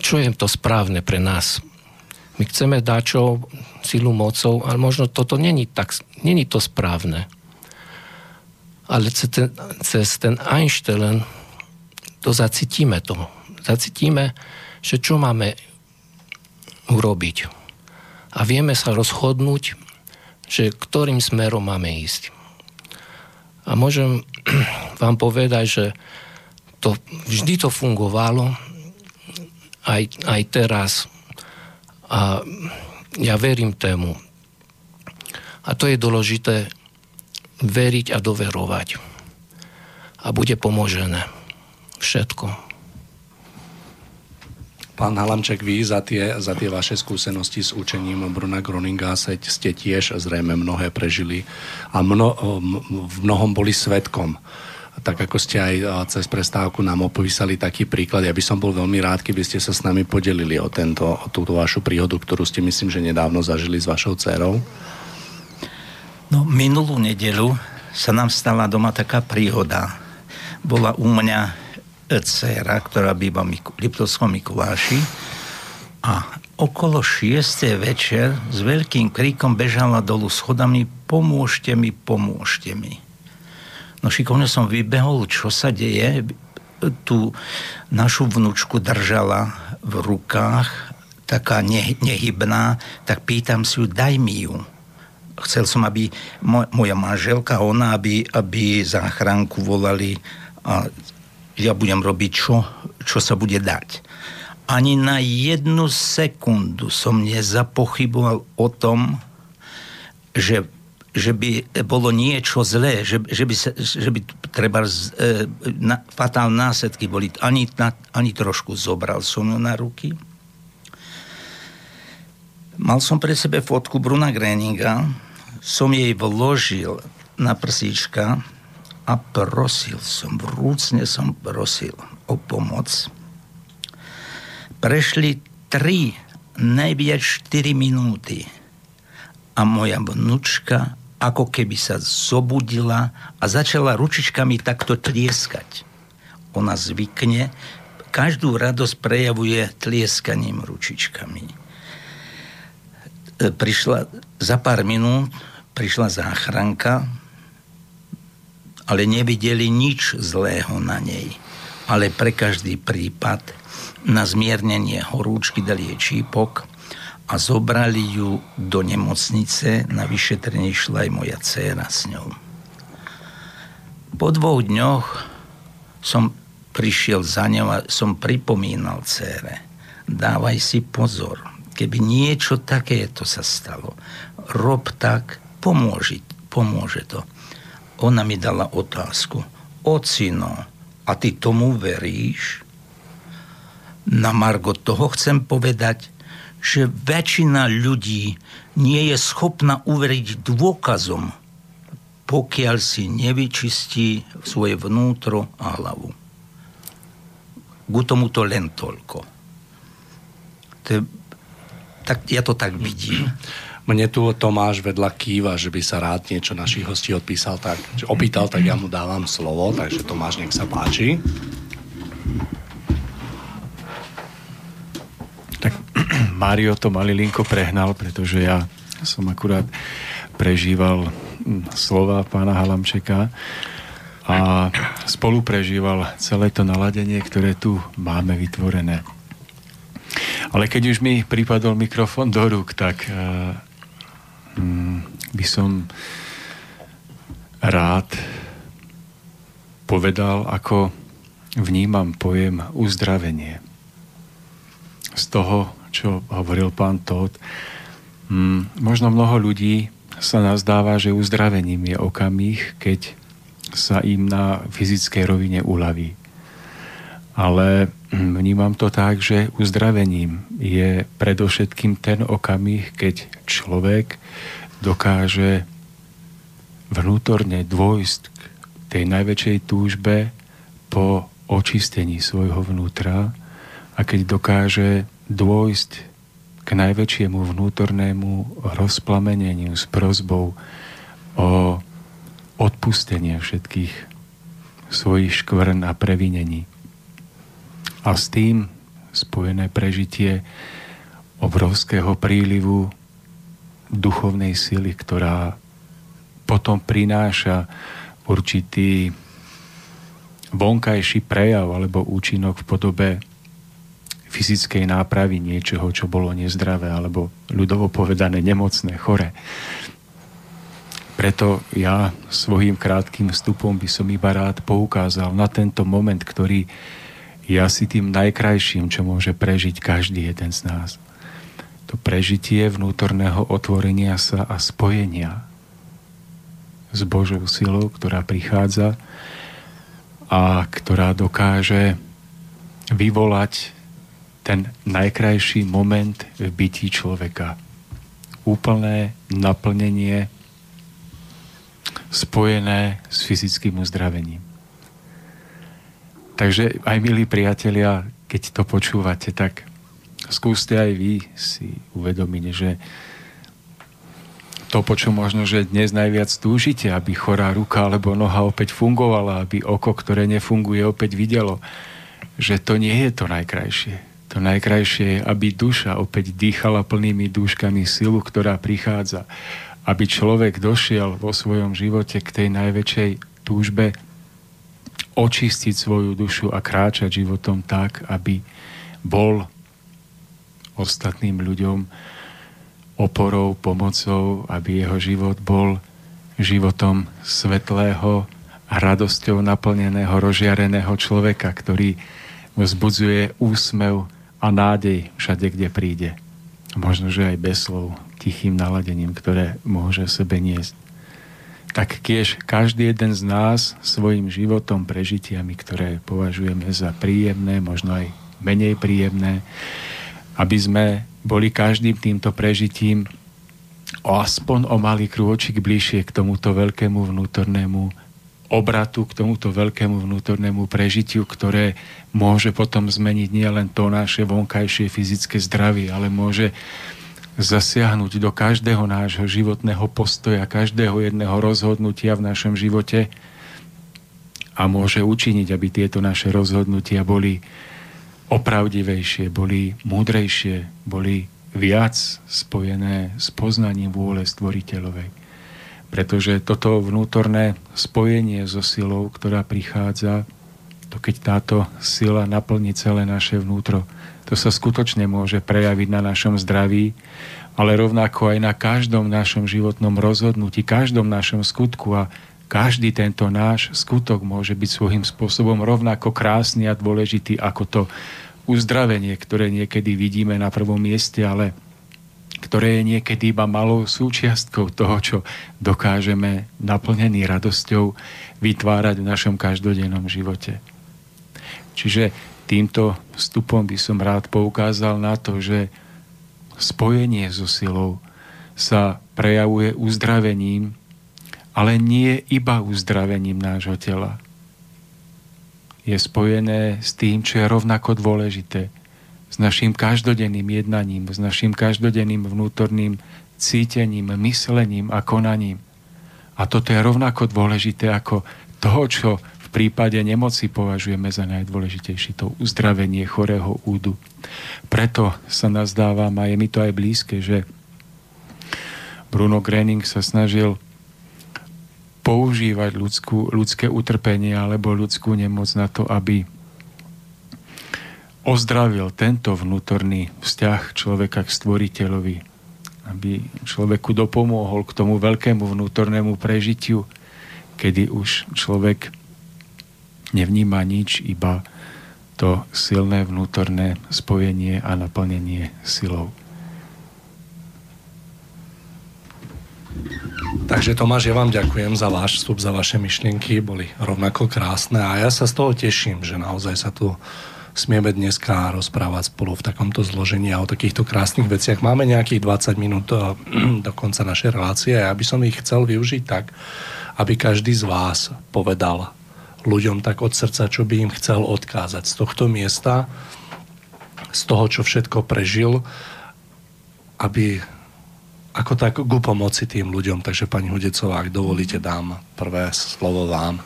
čo je to správne pre nás. My chceme čo silu mocou, ale možno toto není, tak, není to správne. Ale cez ten, cez ten Einstein to zacítime to zacítime, že čo máme urobiť. A vieme sa rozhodnúť, že ktorým smerom máme ísť. A môžem vám povedať, že to, vždy to fungovalo, aj, aj teraz. A ja verím tému. A to je dôležité veriť a doverovať. A bude pomožené. Všetko. Pán Halamček, vy za tie, za tie vaše skúsenosti s učením Bruna Groninga ste tiež zrejme mnohé prežili a mno, v mnohom boli svetkom tak ako ste aj cez prestávku nám opísali taký príklad. Ja by som bol veľmi rád, keby ste sa s nami podelili o, tento, o túto vašu príhodu, ktorú ste myslím, že nedávno zažili s vašou dcerou. No, minulú nedelu sa nám stala doma taká príhoda. Bola u mňa dcera, ktorá býva v Liptovskom Mikuláši a okolo 6. večer s veľkým kríkom bežala dolu schodami pomôžte mi, pomôžte mi. No šikovne som vybehol, čo sa deje. Tu našu vnúčku držala v rukách, taká nehybná, tak pýtam si ju, daj mi ju. Chcel som, aby moja manželka, ona, aby, aby záchranku volali a ja budem robiť, čo, čo sa bude dať ani na jednu sekundu som nezapochyboval o tom, že, že by bolo niečo zlé, že, že by, sa, že by treba e, na, fatálne následky boli. Ani, na, ani trošku zobral som ju na ruky. Mal som pre sebe fotku Bruna Greninga, som jej vložil na prsíčka a prosil som, vrúcne som prosil o pomoc Prešli tri, najviac 4 minúty a moja vnúčka ako keby sa zobudila a začala ručičkami takto tlieskať. Ona zvykne, každú radosť prejavuje tlieskaním ručičkami. E, prišla za pár minút, prišla záchranka, ale nevideli nič zlého na nej. Ale pre každý prípad na zmiernenie horúčky dali jej čípok a zobrali ju do nemocnice. Na vyšetrenie išla aj moja dcéra s ňou. Po dvoch dňoch som prišiel za ňou a som pripomínal cére. Dávaj si pozor, keby niečo takéto sa stalo, rob tak, pomôže, pomôže to. Ona mi dala otázku. Ocino, a ty tomu veríš? Na Margo toho chcem povedať, že väčšina ľudí nie je schopná uveriť dôkazom, pokiaľ si nevyčistí svoje vnútro a hlavu. Ku tomu to len toľko. To je, tak, ja to tak vidím. Mne tu Tomáš vedľa kýva, že by sa rád niečo našich hostí odpísal, tak, opýtal, tak ja mu dávam slovo, takže Tomáš, nech sa páči. Mario to malilinko prehnal, pretože ja som akurát prežíval hm, slova pána Halamčeka a spolu prežíval celé to naladenie, ktoré tu máme vytvorené. Ale keď už mi pripadol mikrofon do rúk, tak uh, by som rád povedal, ako vnímam pojem uzdravenie. Z toho, čo hovoril pán Todd. Hmm, možno mnoho ľudí sa nazdáva, že uzdravením je okamih, keď sa im na fyzickej rovine uľaví. Ale vnímam to tak, že uzdravením je predovšetkým ten okamih, keď človek dokáže vnútorne dôjsť k tej najväčšej túžbe po očistení svojho vnútra a keď dokáže dôjsť k najväčšiemu vnútornému rozplameneniu s prozbou o odpustenie všetkých svojich škvrn a previnení. A s tým spojené prežitie obrovského prílivu duchovnej sily, ktorá potom prináša určitý vonkajší prejav alebo účinok v podobe fyzickej nápravy niečoho, čo bolo nezdravé alebo ľudovo povedané nemocné, chore. Preto ja svojím krátkým vstupom by som iba rád poukázal na tento moment, ktorý je asi tým najkrajším, čo môže prežiť každý jeden z nás. To prežitie vnútorného otvorenia sa a spojenia s Božou silou, ktorá prichádza a ktorá dokáže vyvolať ten najkrajší moment v bytí človeka. Úplné naplnenie spojené s fyzickým uzdravením. Takže aj milí priatelia, keď to počúvate, tak skúste aj vy si uvedomiť, že to, po čo možno, že dnes najviac túžite, aby chorá ruka alebo noha opäť fungovala, aby oko, ktoré nefunguje, opäť videlo, že to nie je to najkrajšie to najkrajšie je, aby duša opäť dýchala plnými dúškami silu, ktorá prichádza. Aby človek došiel vo svojom živote k tej najväčšej túžbe očistiť svoju dušu a kráčať životom tak, aby bol ostatným ľuďom oporou, pomocou, aby jeho život bol životom svetlého a radosťou naplneného, rozžiareného človeka, ktorý vzbudzuje úsmev a nádej všade, kde príde. Možno, že aj bez slov, tichým naladením, ktoré môže sebe niesť. Tak kiež každý jeden z nás svojim životom, prežitiami, ktoré považujeme za príjemné, možno aj menej príjemné, aby sme boli každým týmto prežitím o aspoň o malý krôčik bližšie k tomuto veľkému vnútornému obratu, k tomuto veľkému vnútornému prežitiu, ktoré môže potom zmeniť nielen to naše vonkajšie fyzické zdravie, ale môže zasiahnuť do každého nášho životného postoja, každého jedného rozhodnutia v našom živote a môže učiniť, aby tieto naše rozhodnutia boli opravdivejšie, boli múdrejšie, boli viac spojené s poznaním vôle stvoriteľovej. Pretože toto vnútorné spojenie so silou, ktorá prichádza, to keď táto sila naplní celé naše vnútro, to sa skutočne môže prejaviť na našom zdraví, ale rovnako aj na každom našom životnom rozhodnutí, každom našom skutku a každý tento náš skutok môže byť svojím spôsobom rovnako krásny a dôležitý ako to uzdravenie, ktoré niekedy vidíme na prvom mieste, ale ktoré je niekedy iba malou súčiastkou toho, čo dokážeme naplnený radosťou vytvárať v našom každodennom živote. Čiže týmto vstupom by som rád poukázal na to, že spojenie so silou sa prejavuje uzdravením, ale nie iba uzdravením nášho tela. Je spojené s tým, čo je rovnako dôležité – s našim každodenným jednaním, s našim každodenným vnútorným cítením, myslením a konaním. A toto je rovnako dôležité ako toho, čo v prípade nemoci považujeme za najdôležitejšie, to uzdravenie chorého údu. Preto sa nazdávam, a je mi to aj blízke, že Bruno Gröning sa snažil používať ľudskú, ľudské utrpenie alebo ľudskú nemoc na to, aby ozdravil tento vnútorný vzťah človeka k stvoriteľovi, aby človeku dopomôhol k tomu veľkému vnútornému prežitiu, kedy už človek nevníma nič, iba to silné vnútorné spojenie a naplnenie silou. Takže Tomáš, ja vám ďakujem za váš vstup, za vaše myšlienky, boli rovnako krásne a ja sa z toho teším, že naozaj sa tu smieme dneska rozprávať spolu v takomto zložení a o takýchto krásnych veciach. Máme nejakých 20 minút eh, do konca našej relácie a ja by som ich chcel využiť tak, aby každý z vás povedal ľuďom tak od srdca, čo by im chcel odkázať z tohto miesta, z toho, čo všetko prežil, aby ako tak ku pomoci tým ľuďom. Takže pani Hudecová, ak dovolíte, dám prvé slovo vám.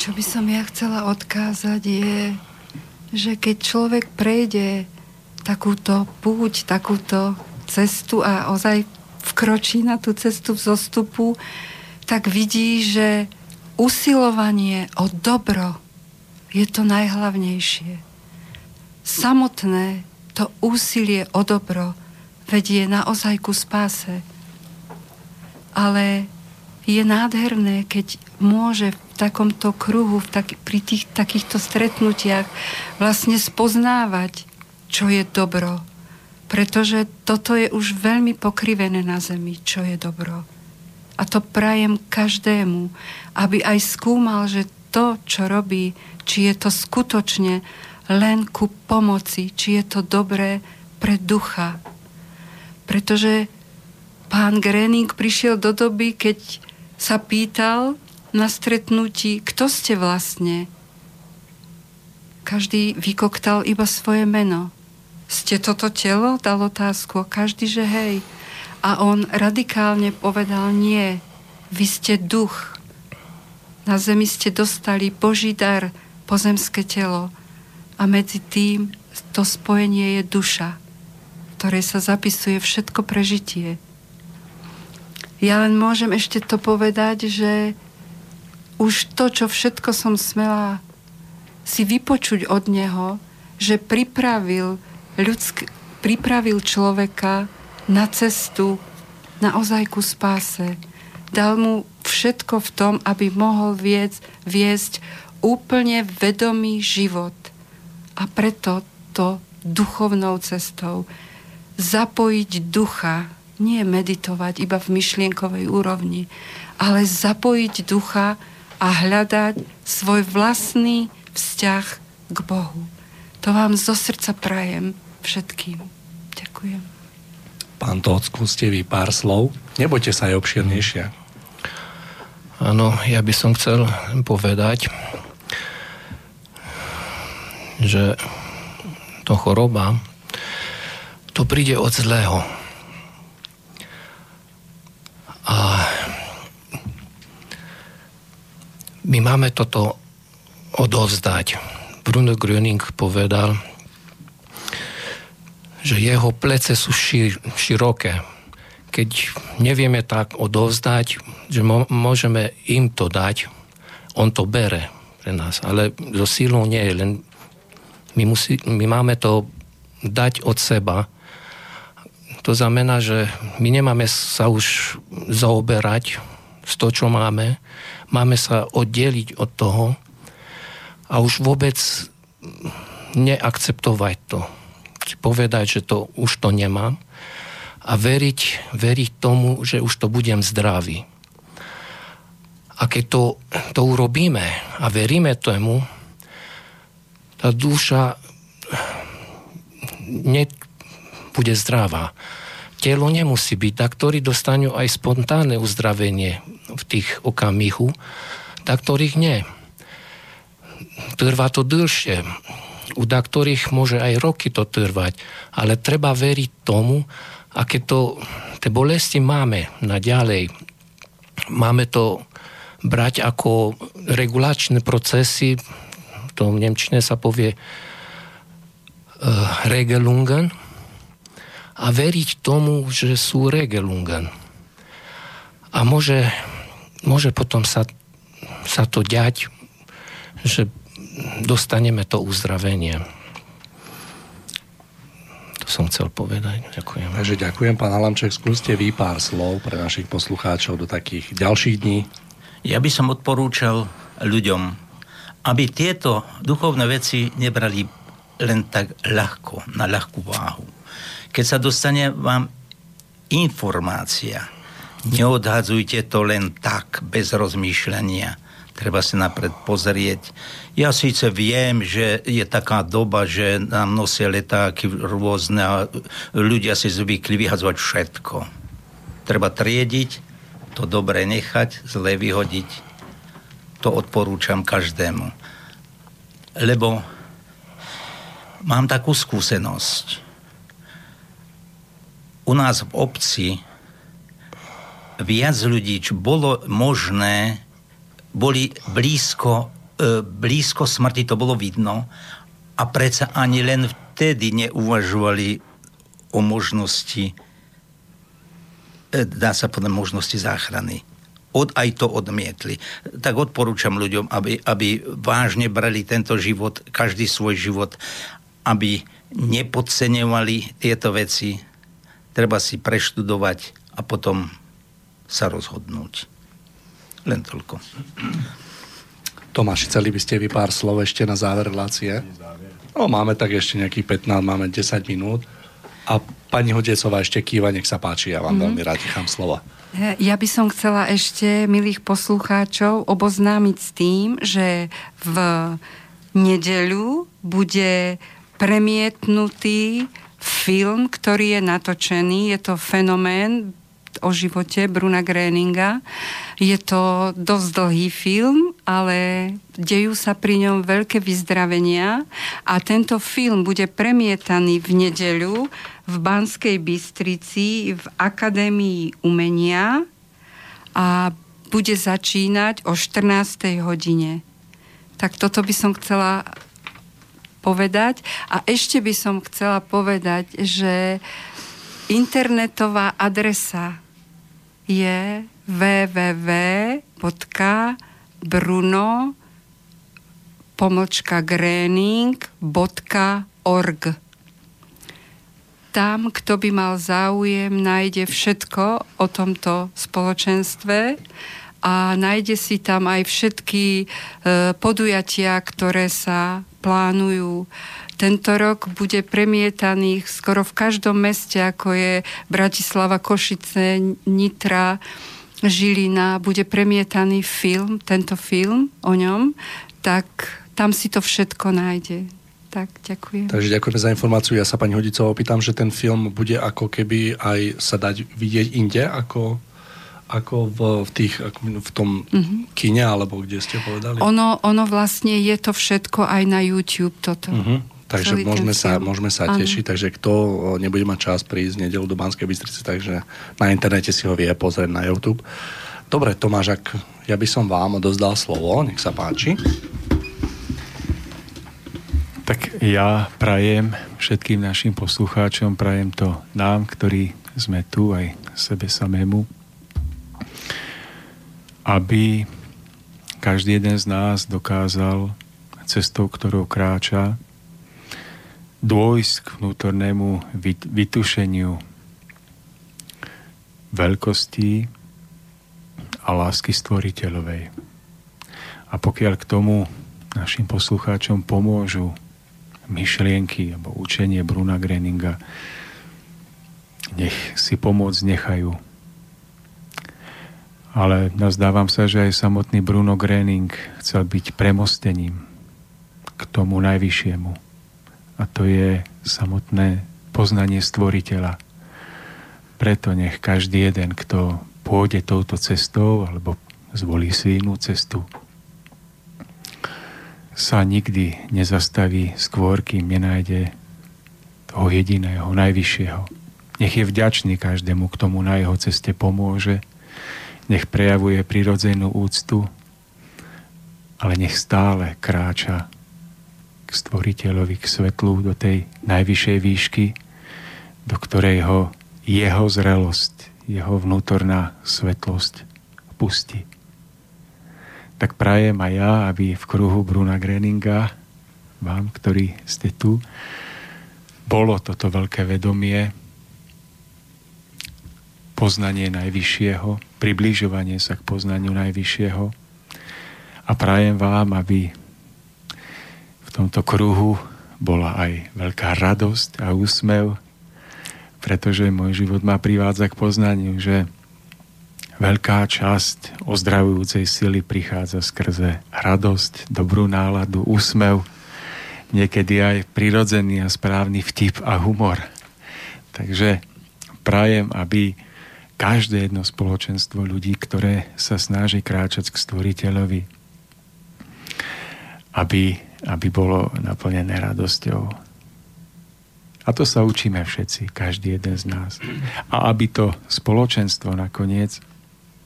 Čo by som ja chcela odkázať je, že keď človek prejde takúto púť, takúto cestu a ozaj vkročí na tú cestu v zostupu, tak vidí, že usilovanie o dobro je to najhlavnejšie. Samotné to úsilie o dobro vedie naozaj ku spáse. Ale je nádherné, keď môže takomto kruhu, v tak, pri tých takýchto stretnutiach vlastne spoznávať, čo je dobro. Pretože toto je už veľmi pokrivené na zemi, čo je dobro. A to prajem každému, aby aj skúmal, že to, čo robí, či je to skutočne len ku pomoci, či je to dobré pre ducha. Pretože pán Grening prišiel do doby, keď sa pýtal, na stretnutí, kto ste vlastne? Každý vykoktal iba svoje meno. Ste toto telo? Dal otázku. A každý, že hej. A on radikálne povedal, nie, vy ste duch. Na zemi ste dostali Boží dar, pozemské telo. a medzi tým to spojenie je duša, ktorej sa zapisuje všetko prežitie. Ja len môžem ešte to povedať, že už to, čo všetko som smela si vypočuť od neho, že pripravil, ľudsk- pripravil človeka na cestu, na ozajku spáse. Dal mu všetko v tom, aby mohol viesť, viesť úplne vedomý život. A preto to duchovnou cestou zapojiť ducha, nie meditovať iba v myšlienkovej úrovni, ale zapojiť ducha a hľadať svoj vlastný vzťah k Bohu. To vám zo srdca prajem všetkým. Ďakujem. Pán Toc, skúste vy pár slov. Nebojte sa aj obširnejšie. Áno, ja by som chcel povedať, že to choroba, to príde od zlého. A my máme toto odovzdať. Bruno Gröning povedal, že jeho plece sú šir, široké. Keď nevieme tak odovzdať, že môžeme im to dať, on to bere pre nás, ale so sílou nie je, len my, musí, my máme to dať od seba. To znamená, že my nemáme sa už zaoberať s to, čo máme. Máme sa oddeliť od toho a už vôbec neakceptovať to. Povedať, že to už to nemám a veriť, veriť tomu, že už to budem zdravý. A keď to, to urobíme a veríme tomu, tá duša nebude zdravá. Telo nemusí byť. Tak, ktorí dostanú aj spontánne uzdravenie v tých okamihu, tak ktorých nie. Trvá to dlhšie. U ktorých môže aj roky to trvať. Ale treba veriť tomu, a keď to, tie bolesti máme naďalej, máme to brať ako regulačné procesy, to v Nemčine sa povie uh, Regelungen a veriť tomu, že sú Regelungen. A môže, môže potom sa, sa to ďať, že dostaneme to uzdravenie. To som chcel povedať. Ďakujem. Takže ďakujem, pán Alamček. Skúste vy pár slov pre našich poslucháčov do takých ďalších dní. Ja by som odporúčal ľuďom, aby tieto duchovné veci nebrali len tak ľahko, na ľahkú váhu. Keď sa dostane vám informácia, neodhadzujte to len tak, bez rozmýšľania. Treba si napred pozrieť. Ja síce viem, že je taká doba, že nám nosia letáky rôzne a ľudia si zvykli vyhadzovať všetko. Treba triediť, to dobre nechať, zle vyhodiť to odporúčam každému. Lebo mám takú skúsenosť. U nás v obci viac ľudí, čo bolo možné, boli blízko, e, blízko smrti, to bolo vidno, a predsa ani len vtedy neuvažovali o možnosti, e, dá sa povedať, možnosti záchrany od, aj to odmietli. Tak odporúčam ľuďom, aby, aby vážne brali tento život, každý svoj život, aby nepodceňovali tieto veci. Treba si preštudovať a potom sa rozhodnúť. Len toľko. Tomáš, chceli by ste vy pár slov ešte na záver relácie? No, máme tak ešte nejakých 15, máme 10 minút. A pani Hodecová ešte kýva, nech sa páči, ja vám mm-hmm. veľmi rád nechám slova. Ja by som chcela ešte, milých poslucháčov, oboznámiť s tým, že v nedeľu bude premietnutý film, ktorý je natočený. Je to fenomén o živote Bruna Gréninga. Je to dosť dlhý film, ale dejú sa pri ňom veľké vyzdravenia a tento film bude premietaný v nedeľu v Banskej Bystrici v Akadémii umenia a bude začínať o 14. hodine. Tak toto by som chcela povedať. A ešte by som chcela povedať, že internetová adresa je www.bruno pomočka tam, kto by mal záujem, nájde všetko o tomto spoločenstve a nájde si tam aj všetky e, podujatia, ktoré sa plánujú. Tento rok bude premietaných skoro v každom meste, ako je Bratislava, Košice, Nitra, Žilina, bude premietaný film, tento film o ňom, tak tam si to všetko nájde. Tak, ďakujem. Takže ďakujeme za informáciu. Ja sa pani Hodicová opýtam, že ten film bude ako keby aj sa dať vidieť inde, ako, ako v, v, tých, v tom uh-huh. kine, alebo kde ste povedali? Ono, ono vlastne je to všetko aj na YouTube toto. Uh-huh. Takže môžeme sa, môžeme sa tešiť, takže kto nebude mať čas prísť v nedelu do Banskej Bystrice, takže na internete si ho vie pozrieť na YouTube. Dobre, Tomáš, ak ja by som vám odozdal slovo, nech sa páči. Tak ja prajem všetkým našim poslucháčom, prajem to nám, ktorí sme tu, aj sebe samému, aby každý jeden z nás dokázal cestou, ktorou kráča, dôjsť k vnútornému vytušeniu veľkosti a lásky stvoriteľovej. A pokiaľ k tomu našim poslucháčom pomôžu myšlienky alebo učenie Bruna Greninga nech si pomôcť nechajú. Ale nazdávam sa, že aj samotný Bruno Grening chcel byť premostením k tomu najvyššiemu. A to je samotné poznanie stvoriteľa. Preto nech každý jeden, kto pôjde touto cestou alebo zvolí si inú cestu, sa nikdy nezastaví skôr, kým nenájde toho jediného, najvyššieho. Nech je vďačný každému, k tomu na jeho ceste pomôže, nech prejavuje prirodzenú úctu, ale nech stále kráča k stvoriteľovi, k svetlu, do tej najvyššej výšky, do ktorej ho jeho zrelosť, jeho vnútorná svetlosť pustí. Tak prajem aj ja, aby v kruhu Bruna Greninga, vám, ktorí ste tu, bolo toto veľké vedomie, poznanie Najvyššieho, približovanie sa k poznaniu Najvyššieho. A prajem vám, aby tomto kruhu bola aj veľká radosť a úsmev, pretože môj život má privádza k poznaniu, že Veľká časť ozdravujúcej sily prichádza skrze radosť, dobrú náladu, úsmev, niekedy aj prirodzený a správny vtip a humor. Takže prajem, aby každé jedno spoločenstvo ľudí, ktoré sa snaží kráčať k stvoriteľovi, aby, aby bolo naplnené radosťou. A to sa učíme všetci, každý jeden z nás. A aby to spoločenstvo nakoniec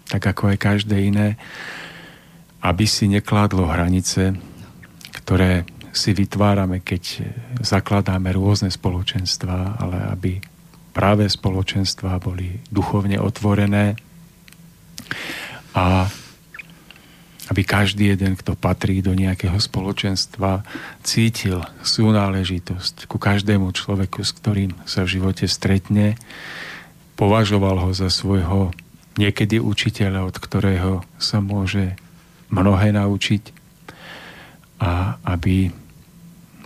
tak ako aj každé iné, aby si nekládlo hranice, ktoré si vytvárame, keď zakladáme rôzne spoločenstva, ale aby práve spoločenstva boli duchovne otvorené a aby každý jeden, kto patrí do nejakého spoločenstva, cítil súnáležitosť ku každému človeku, s ktorým sa v živote stretne, považoval ho za svojho niekedy učiteľa, od ktorého sa môže mnohé naučiť a aby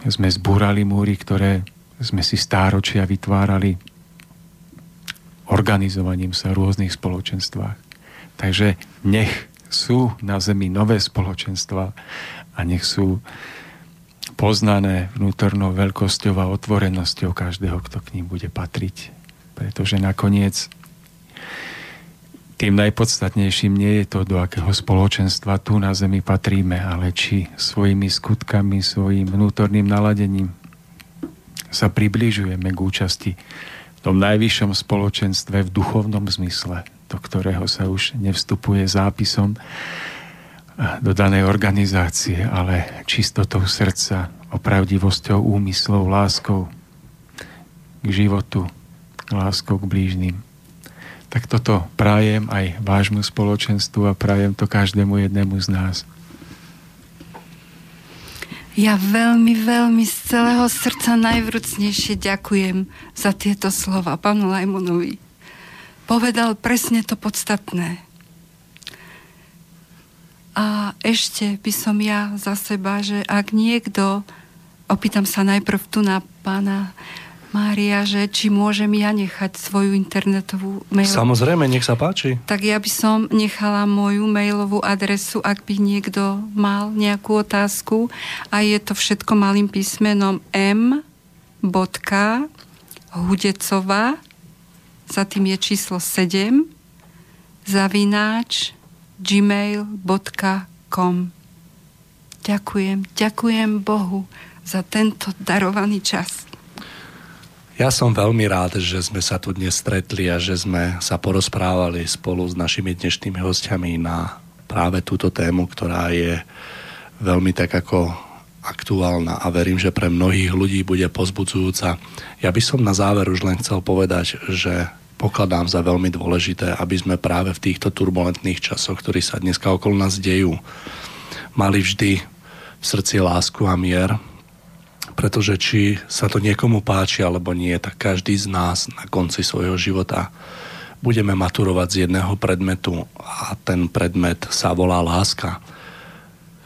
sme zbúrali múry, ktoré sme si stáročia vytvárali organizovaním sa v rôznych spoločenstvách. Takže nech sú na Zemi nové spoločenstva a nech sú poznané vnútornou veľkosťou a otvorenosťou každého, kto k ním bude patriť. Pretože nakoniec tým najpodstatnejším nie je to, do akého spoločenstva tu na Zemi patríme, ale či svojimi skutkami, svojim vnútorným naladením sa približujeme k účasti v tom najvyššom spoločenstve v duchovnom zmysle, do ktorého sa už nevstupuje zápisom do danej organizácie, ale čistotou srdca, opravdivosťou úmyslov, láskou k životu, láskou k blížnym. Tak toto prajem aj vášmu spoločenstvu a prajem to každému jednému z nás. Ja veľmi, veľmi z celého srdca najvrúcnejšie ďakujem za tieto slova pánu Lajmonovi. Povedal presne to podstatné. A ešte by som ja za seba, že ak niekto, opýtam sa najprv tu na pána Mária, že či môžem ja nechať svoju internetovú mail. Samozrejme, nech sa páči. Tak ja by som nechala moju mailovú adresu, ak by niekto mal nejakú otázku. A je to všetko malým písmenom m. Hudecová, za tým je číslo 7, zavináč gmail.com Ďakujem, ďakujem Bohu za tento darovaný čas. Ja som veľmi rád, že sme sa tu dnes stretli a že sme sa porozprávali spolu s našimi dnešnými hostiami na práve túto tému, ktorá je veľmi tak ako aktuálna a verím, že pre mnohých ľudí bude pozbudzujúca. Ja by som na záver už len chcel povedať, že pokladám za veľmi dôležité, aby sme práve v týchto turbulentných časoch, ktorí sa dneska okolo nás dejú, mali vždy v srdci lásku a mier, pretože či sa to niekomu páči alebo nie, tak každý z nás na konci svojho života budeme maturovať z jedného predmetu a ten predmet sa volá láska.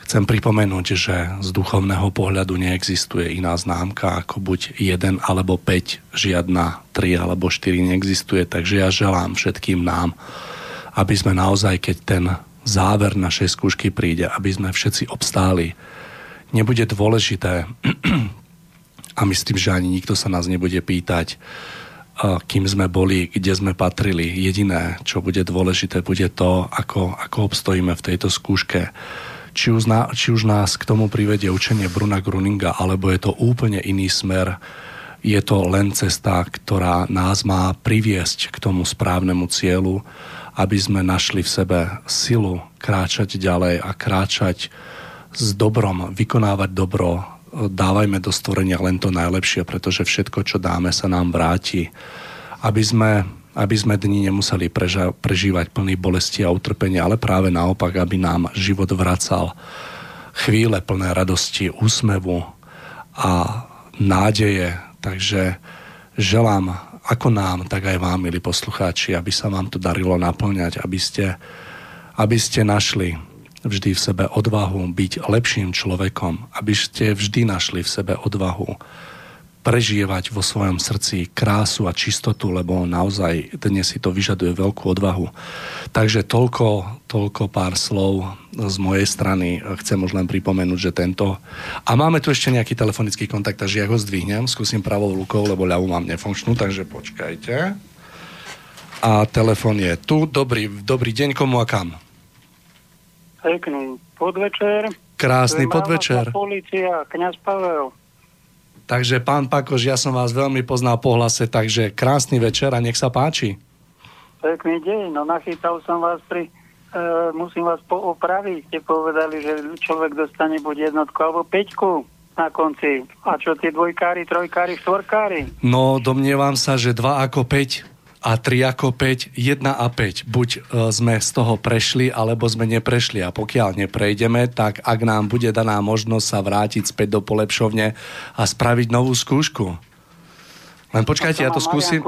Chcem pripomenúť, že z duchovného pohľadu neexistuje iná známka ako buď jeden alebo 5, žiadna 3 alebo 4 neexistuje, takže ja želám všetkým nám, aby sme naozaj, keď ten záver našej skúšky príde, aby sme všetci obstáli nebude dôležité a myslím, že ani nikto sa nás nebude pýtať, kým sme boli, kde sme patrili. Jediné, čo bude dôležité, bude to, ako, ako obstojíme v tejto skúške. Či už, na, či už nás k tomu privedie učenie Bruna Gruninga, alebo je to úplne iný smer, je to len cesta, ktorá nás má priviesť k tomu správnemu cieľu, aby sme našli v sebe silu kráčať ďalej a kráčať s dobrom, vykonávať dobro, dávajme do stvorenia len to najlepšie, pretože všetko, čo dáme, sa nám vráti. Aby sme, aby sme dni nemuseli preža- prežívať plný bolesti a utrpenia, ale práve naopak, aby nám život vracal chvíle plné radosti, úsmevu a nádeje. Takže želám ako nám, tak aj vám, milí poslucháči, aby sa vám to darilo naplňať, aby ste, aby ste našli vždy v sebe odvahu byť lepším človekom, aby ste vždy našli v sebe odvahu prežívať vo svojom srdci krásu a čistotu, lebo naozaj dnes si to vyžaduje veľkú odvahu. Takže toľko, toľko pár slov z mojej strany. Chcem už len pripomenúť, že tento... A máme tu ešte nejaký telefonický kontakt, takže ja ho zdvihnem, skúsim pravou rukou, lebo ľavú mám nefunkčnú, takže počkajte. A telefon je tu. Dobrý, dobrý deň, komu a kam? Pekný podvečer. Krásny podvečer. Polícia, kniaz Pavel. Takže pán Pakoš, ja som vás veľmi poznal po hlase, takže krásny večer a nech sa páči. Pekný deň, no nachytal som vás pri, e, musím vás poopraviť, ste povedali, že človek dostane buď jednotku alebo peťku na konci. A čo tie dvojkári, trojkári, štvorkári? No, domnievam sa, že 2 ako 5 a 3 ako 5, 1 a 5. Buď e, sme z toho prešli, alebo sme neprešli. A pokiaľ neprejdeme, tak ak nám bude daná možnosť sa vrátiť späť do polepšovne a spraviť novú skúšku. Len počkajte, ja to skúsim...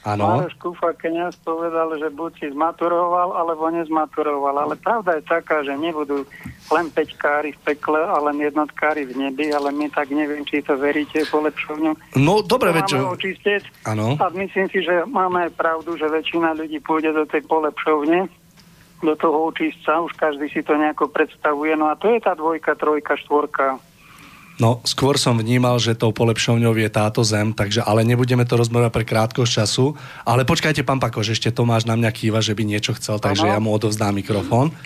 Áno. Mároš Kufa kniaz povedal, že buď si zmaturoval, alebo nezmaturoval. Ale pravda je taká, že nebudú len peťkári v pekle a len jednotkári v nebi, ale my tak neviem, či to veríte polepšovňu. No, dobre, veď... Áno. A myslím si, že máme pravdu, že väčšina ľudí pôjde do tej polepšovne, do toho očistca, už každý si to nejako predstavuje. No a to je tá dvojka, trojka, štvorka. No, skôr som vnímal, že tou polepšovňou je táto zem, takže ale nebudeme to rozmerovať pre krátkosť času. Ale počkajte, pán Pakoš, ešte Tomáš na mňa kýva, že by niečo chcel, takže ano. ja mu odovzdám mikrofón.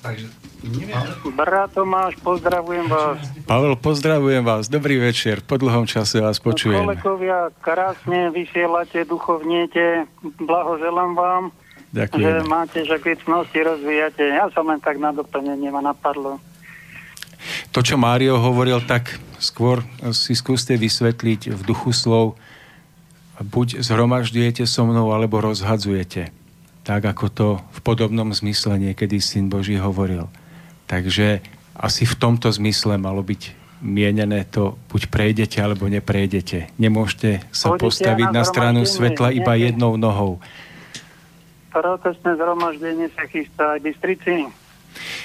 Takže Brat Tomáš, pozdravujem vás. Pavel, pozdravujem vás. Dobrý večer. Po dlhom čase vás počujem. Kolegovia, krásne vysielate, duchovniete. Blahoželám vám. Ďakujem. Že máte, že rozvíjate. Ja som len tak na doplnenie ma napadlo. To, čo Mário hovoril, tak skôr si skúste vysvetliť v duchu slov, buď zhromažďujete so mnou, alebo rozhadzujete. Tak, ako to v podobnom zmysle niekedy Syn Boží hovoril. Takže asi v tomto zmysle malo byť mienené to, buď prejdete, alebo neprejdete. Nemôžete sa Chodíte postaviť na na stranu svetla iba jednou nohou. Protestné zhromaždenie sa chystá aj Bystrici.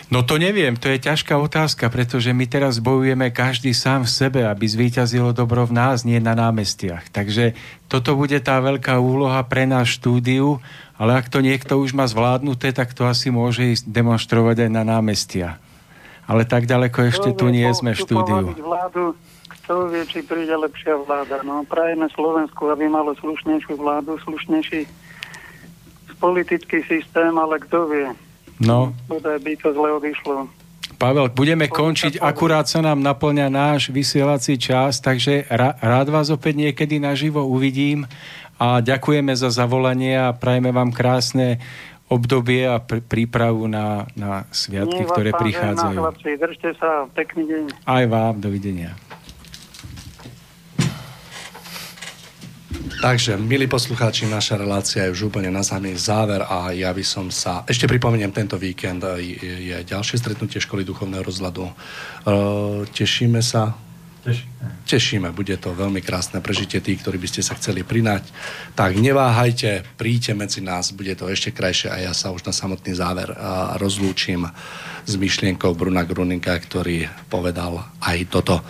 No to neviem, to je ťažká otázka, pretože my teraz bojujeme každý sám v sebe, aby zvíťazilo dobro v nás, nie na námestiach. Takže toto bude tá veľká úloha pre nás štúdiu, ale ak to niekto už má zvládnuté, tak to asi môže ísť demonstrovať aj na námestia. Ale tak ďaleko ešte tu nie sme v štúdiu. Vládu, kto vie, či príde lepšia vláda. No, prajeme Slovensku, aby malo slušnejšiu vládu, slušnejší politický systém, ale kto vie. No, Bodaj by to zle odišlo. Pavel, budeme končiť, akurát sa nám naplňa náš vysielací čas, takže rád vás opäť niekedy naživo uvidím a ďakujeme za zavolanie a prajeme vám krásne obdobie a pr- prípravu na, na sviatky, vás ktoré prichádzajú. Chlapci, držte sa, pekný deň. Aj vám, dovidenia. Takže, milí poslucháči, naša relácia je už úplne na samý záver a ja by som sa... Ešte pripomeniem, tento víkend je, ďalšie stretnutie školy duchovného rozhľadu. E, tešíme sa. Tešíme, bude to veľmi krásne prežitie tí, ktorí by ste sa chceli prinať. Tak neváhajte, príďte medzi nás, bude to ešte krajšie a ja sa už na samotný záver a, rozlúčim s myšlienkou Bruna Gruninga, ktorý povedal aj toto.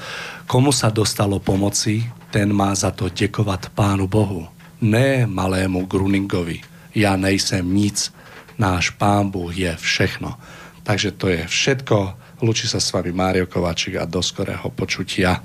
Komu sa dostalo pomoci, ten má za to dekovať Pánu Bohu. Ne malému Gruningovi. Ja nejsem nic, náš Pán Boh je všechno. Takže to je všetko. Lúči sa s vami Mário Kováčik a do skorého počutia.